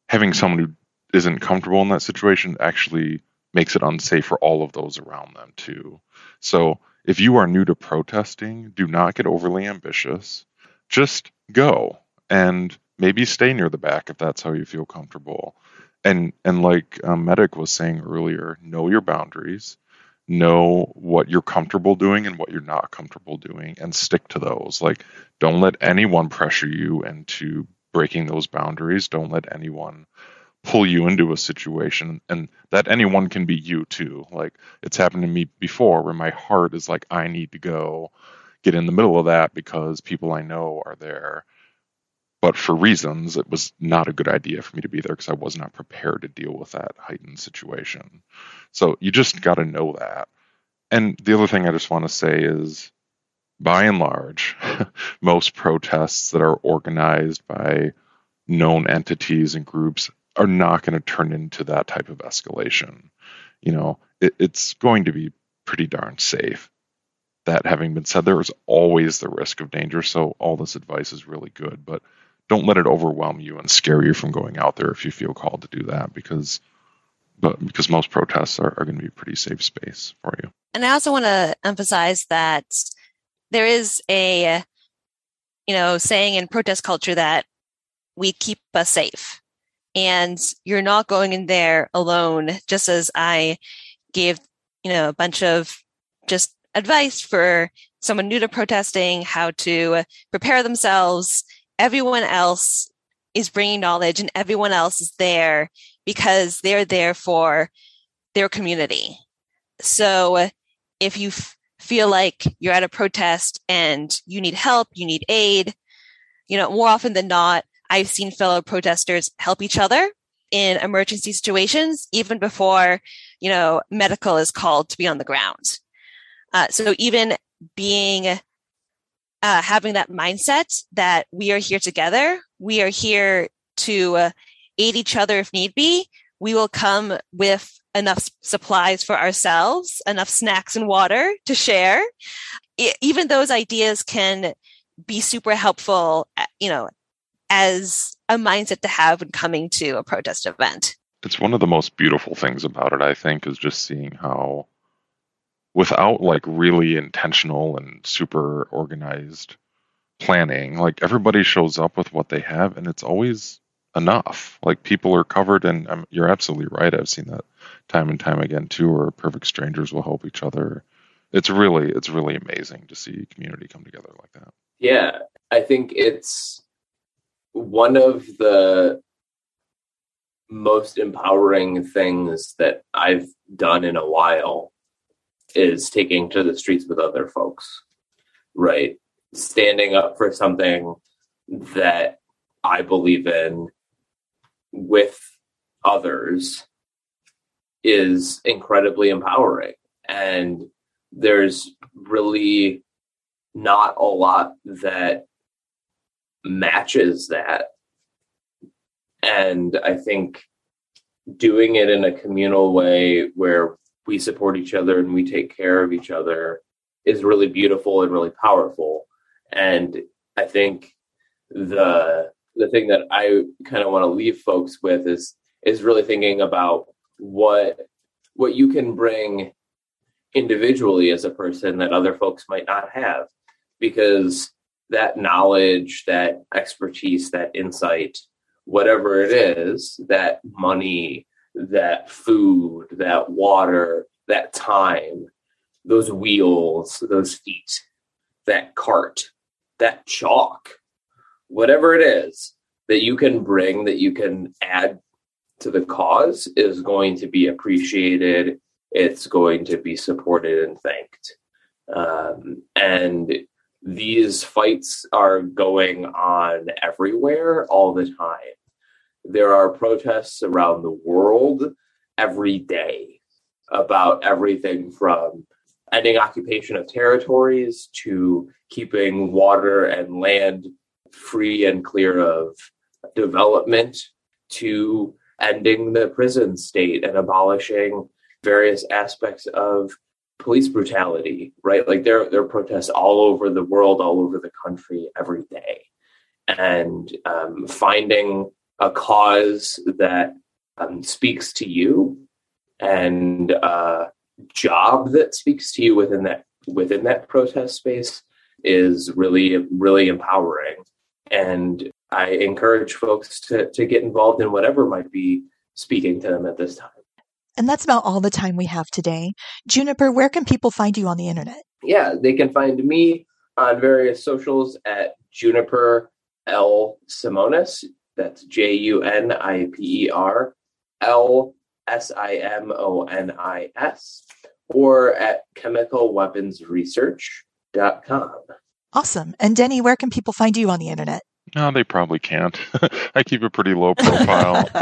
having someone who isn't comfortable in that situation actually makes it unsafe for all of those around them too. So if you are new to protesting, do not get overly ambitious. Just go and maybe stay near the back if that's how you feel comfortable. And and like um, Medic was saying earlier, know your boundaries know what you're comfortable doing and what you're not comfortable doing and stick to those. Like, don't let anyone pressure you into breaking those boundaries. Don't let anyone pull you into a situation and that anyone can be you too. Like, it's happened to me before where my heart is like, I need to go get in the middle of that because people I know are there. But for reasons, it was not a good idea for me to be there because I was not prepared to deal with that heightened situation. So you just got to know that. And the other thing I just want to say is by and large, [LAUGHS] most protests that are organized by known entities and groups are not going to turn into that type of escalation. You know, it, it's going to be pretty darn safe. That having been said, there is always the risk of danger. So all this advice is really good, but don't let it overwhelm you and scare you from going out there if you feel called to do that because but because most protests are, are going to be pretty safe space for you. And I also want to emphasize that there is a, you know, saying in protest culture that we keep us safe. And you're not going in there alone, just as I gave, you know, a bunch of just advice for someone new to protesting, how to prepare themselves. Everyone else is bringing knowledge and everyone else is there because they're there for their community. So if you f- feel like you're at a protest and you need help, you need aid, you know, more often than not, I've seen fellow protesters help each other in emergency situations, even before, you know, medical is called to be on the ground. Uh, so even being, uh, having that mindset that we are here together, we are here to uh, aid each other if need be. We will come with enough supplies for ourselves, enough snacks and water to share. even those ideas can be super helpful, you know, as a mindset to have when coming to a protest event. It's one of the most beautiful things about it, I think, is just seeing how, without like really intentional and super organized planning, like everybody shows up with what they have, and it's always enough. Like people are covered, and um, you're absolutely right. I've seen that time and time again too, where perfect strangers will help each other. It's really, it's really amazing to see community come together like that. Yeah, I think it's one of the most empowering things that I've done in a while is taking to the streets with other folks, right? Standing up for something that I believe in with others is incredibly empowering. And there's really not a lot that matches that. And I think doing it in a communal way where we support each other and we take care of each other is really beautiful and really powerful. And I think the the thing that I kind of want to leave folks with is is really thinking about what what you can bring individually as a person that other folks might not have because that knowledge that expertise that insight whatever it is that money that food that water that time those wheels those feet that cart that chalk whatever it is that you can bring that you can add to the cause is going to be appreciated. It's going to be supported and thanked. Um, and these fights are going on everywhere all the time. There are protests around the world every day about everything from ending occupation of territories to keeping water and land free and clear of development to ending the prison state and abolishing various aspects of police brutality, right? Like there, there are protests all over the world, all over the country every day. And um, finding a cause that um, speaks to you and a job that speaks to you within that within that protest space is really really empowering and I encourage folks to, to get involved in whatever might be speaking to them at this time. And that's about all the time we have today. Juniper, where can people find you on the internet? Yeah, they can find me on various socials at Juniper L Simonis. That's J U N I P E R L S I M O N I S, or at chemicalweaponsresearch.com. Awesome. And Denny, where can people find you on the internet? No, they probably can't. [LAUGHS] I keep a pretty low profile. [LAUGHS]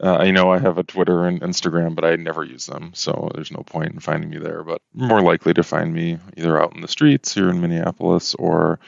uh, I know I have a Twitter and Instagram, but I never use them, so there's no point in finding me there. But more likely to find me either out in the streets here in Minneapolis or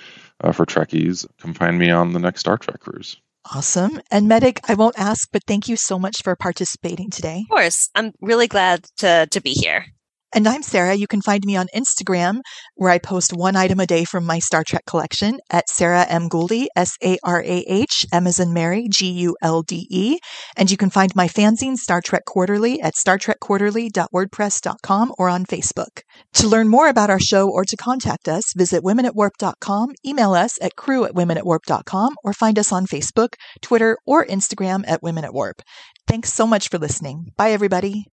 uh, for Trekkies, come find me on the next Star Trek cruise. Awesome. And Medic, I won't ask, but thank you so much for participating today. Of course. I'm really glad to, to be here. And I'm Sarah. You can find me on Instagram, where I post one item a day from my Star Trek collection at Sarah M. Gulde, S A R A H, M as in Mary, G U L D E. And you can find my fanzine, Star Trek Quarterly, at startrekquarterly.wordpress.com or on Facebook. To learn more about our show or to contact us, visit womenatwarp.com, email us at crew at womenatwarp.com, or find us on Facebook, Twitter, or Instagram at Women at Warp. Thanks so much for listening. Bye, everybody.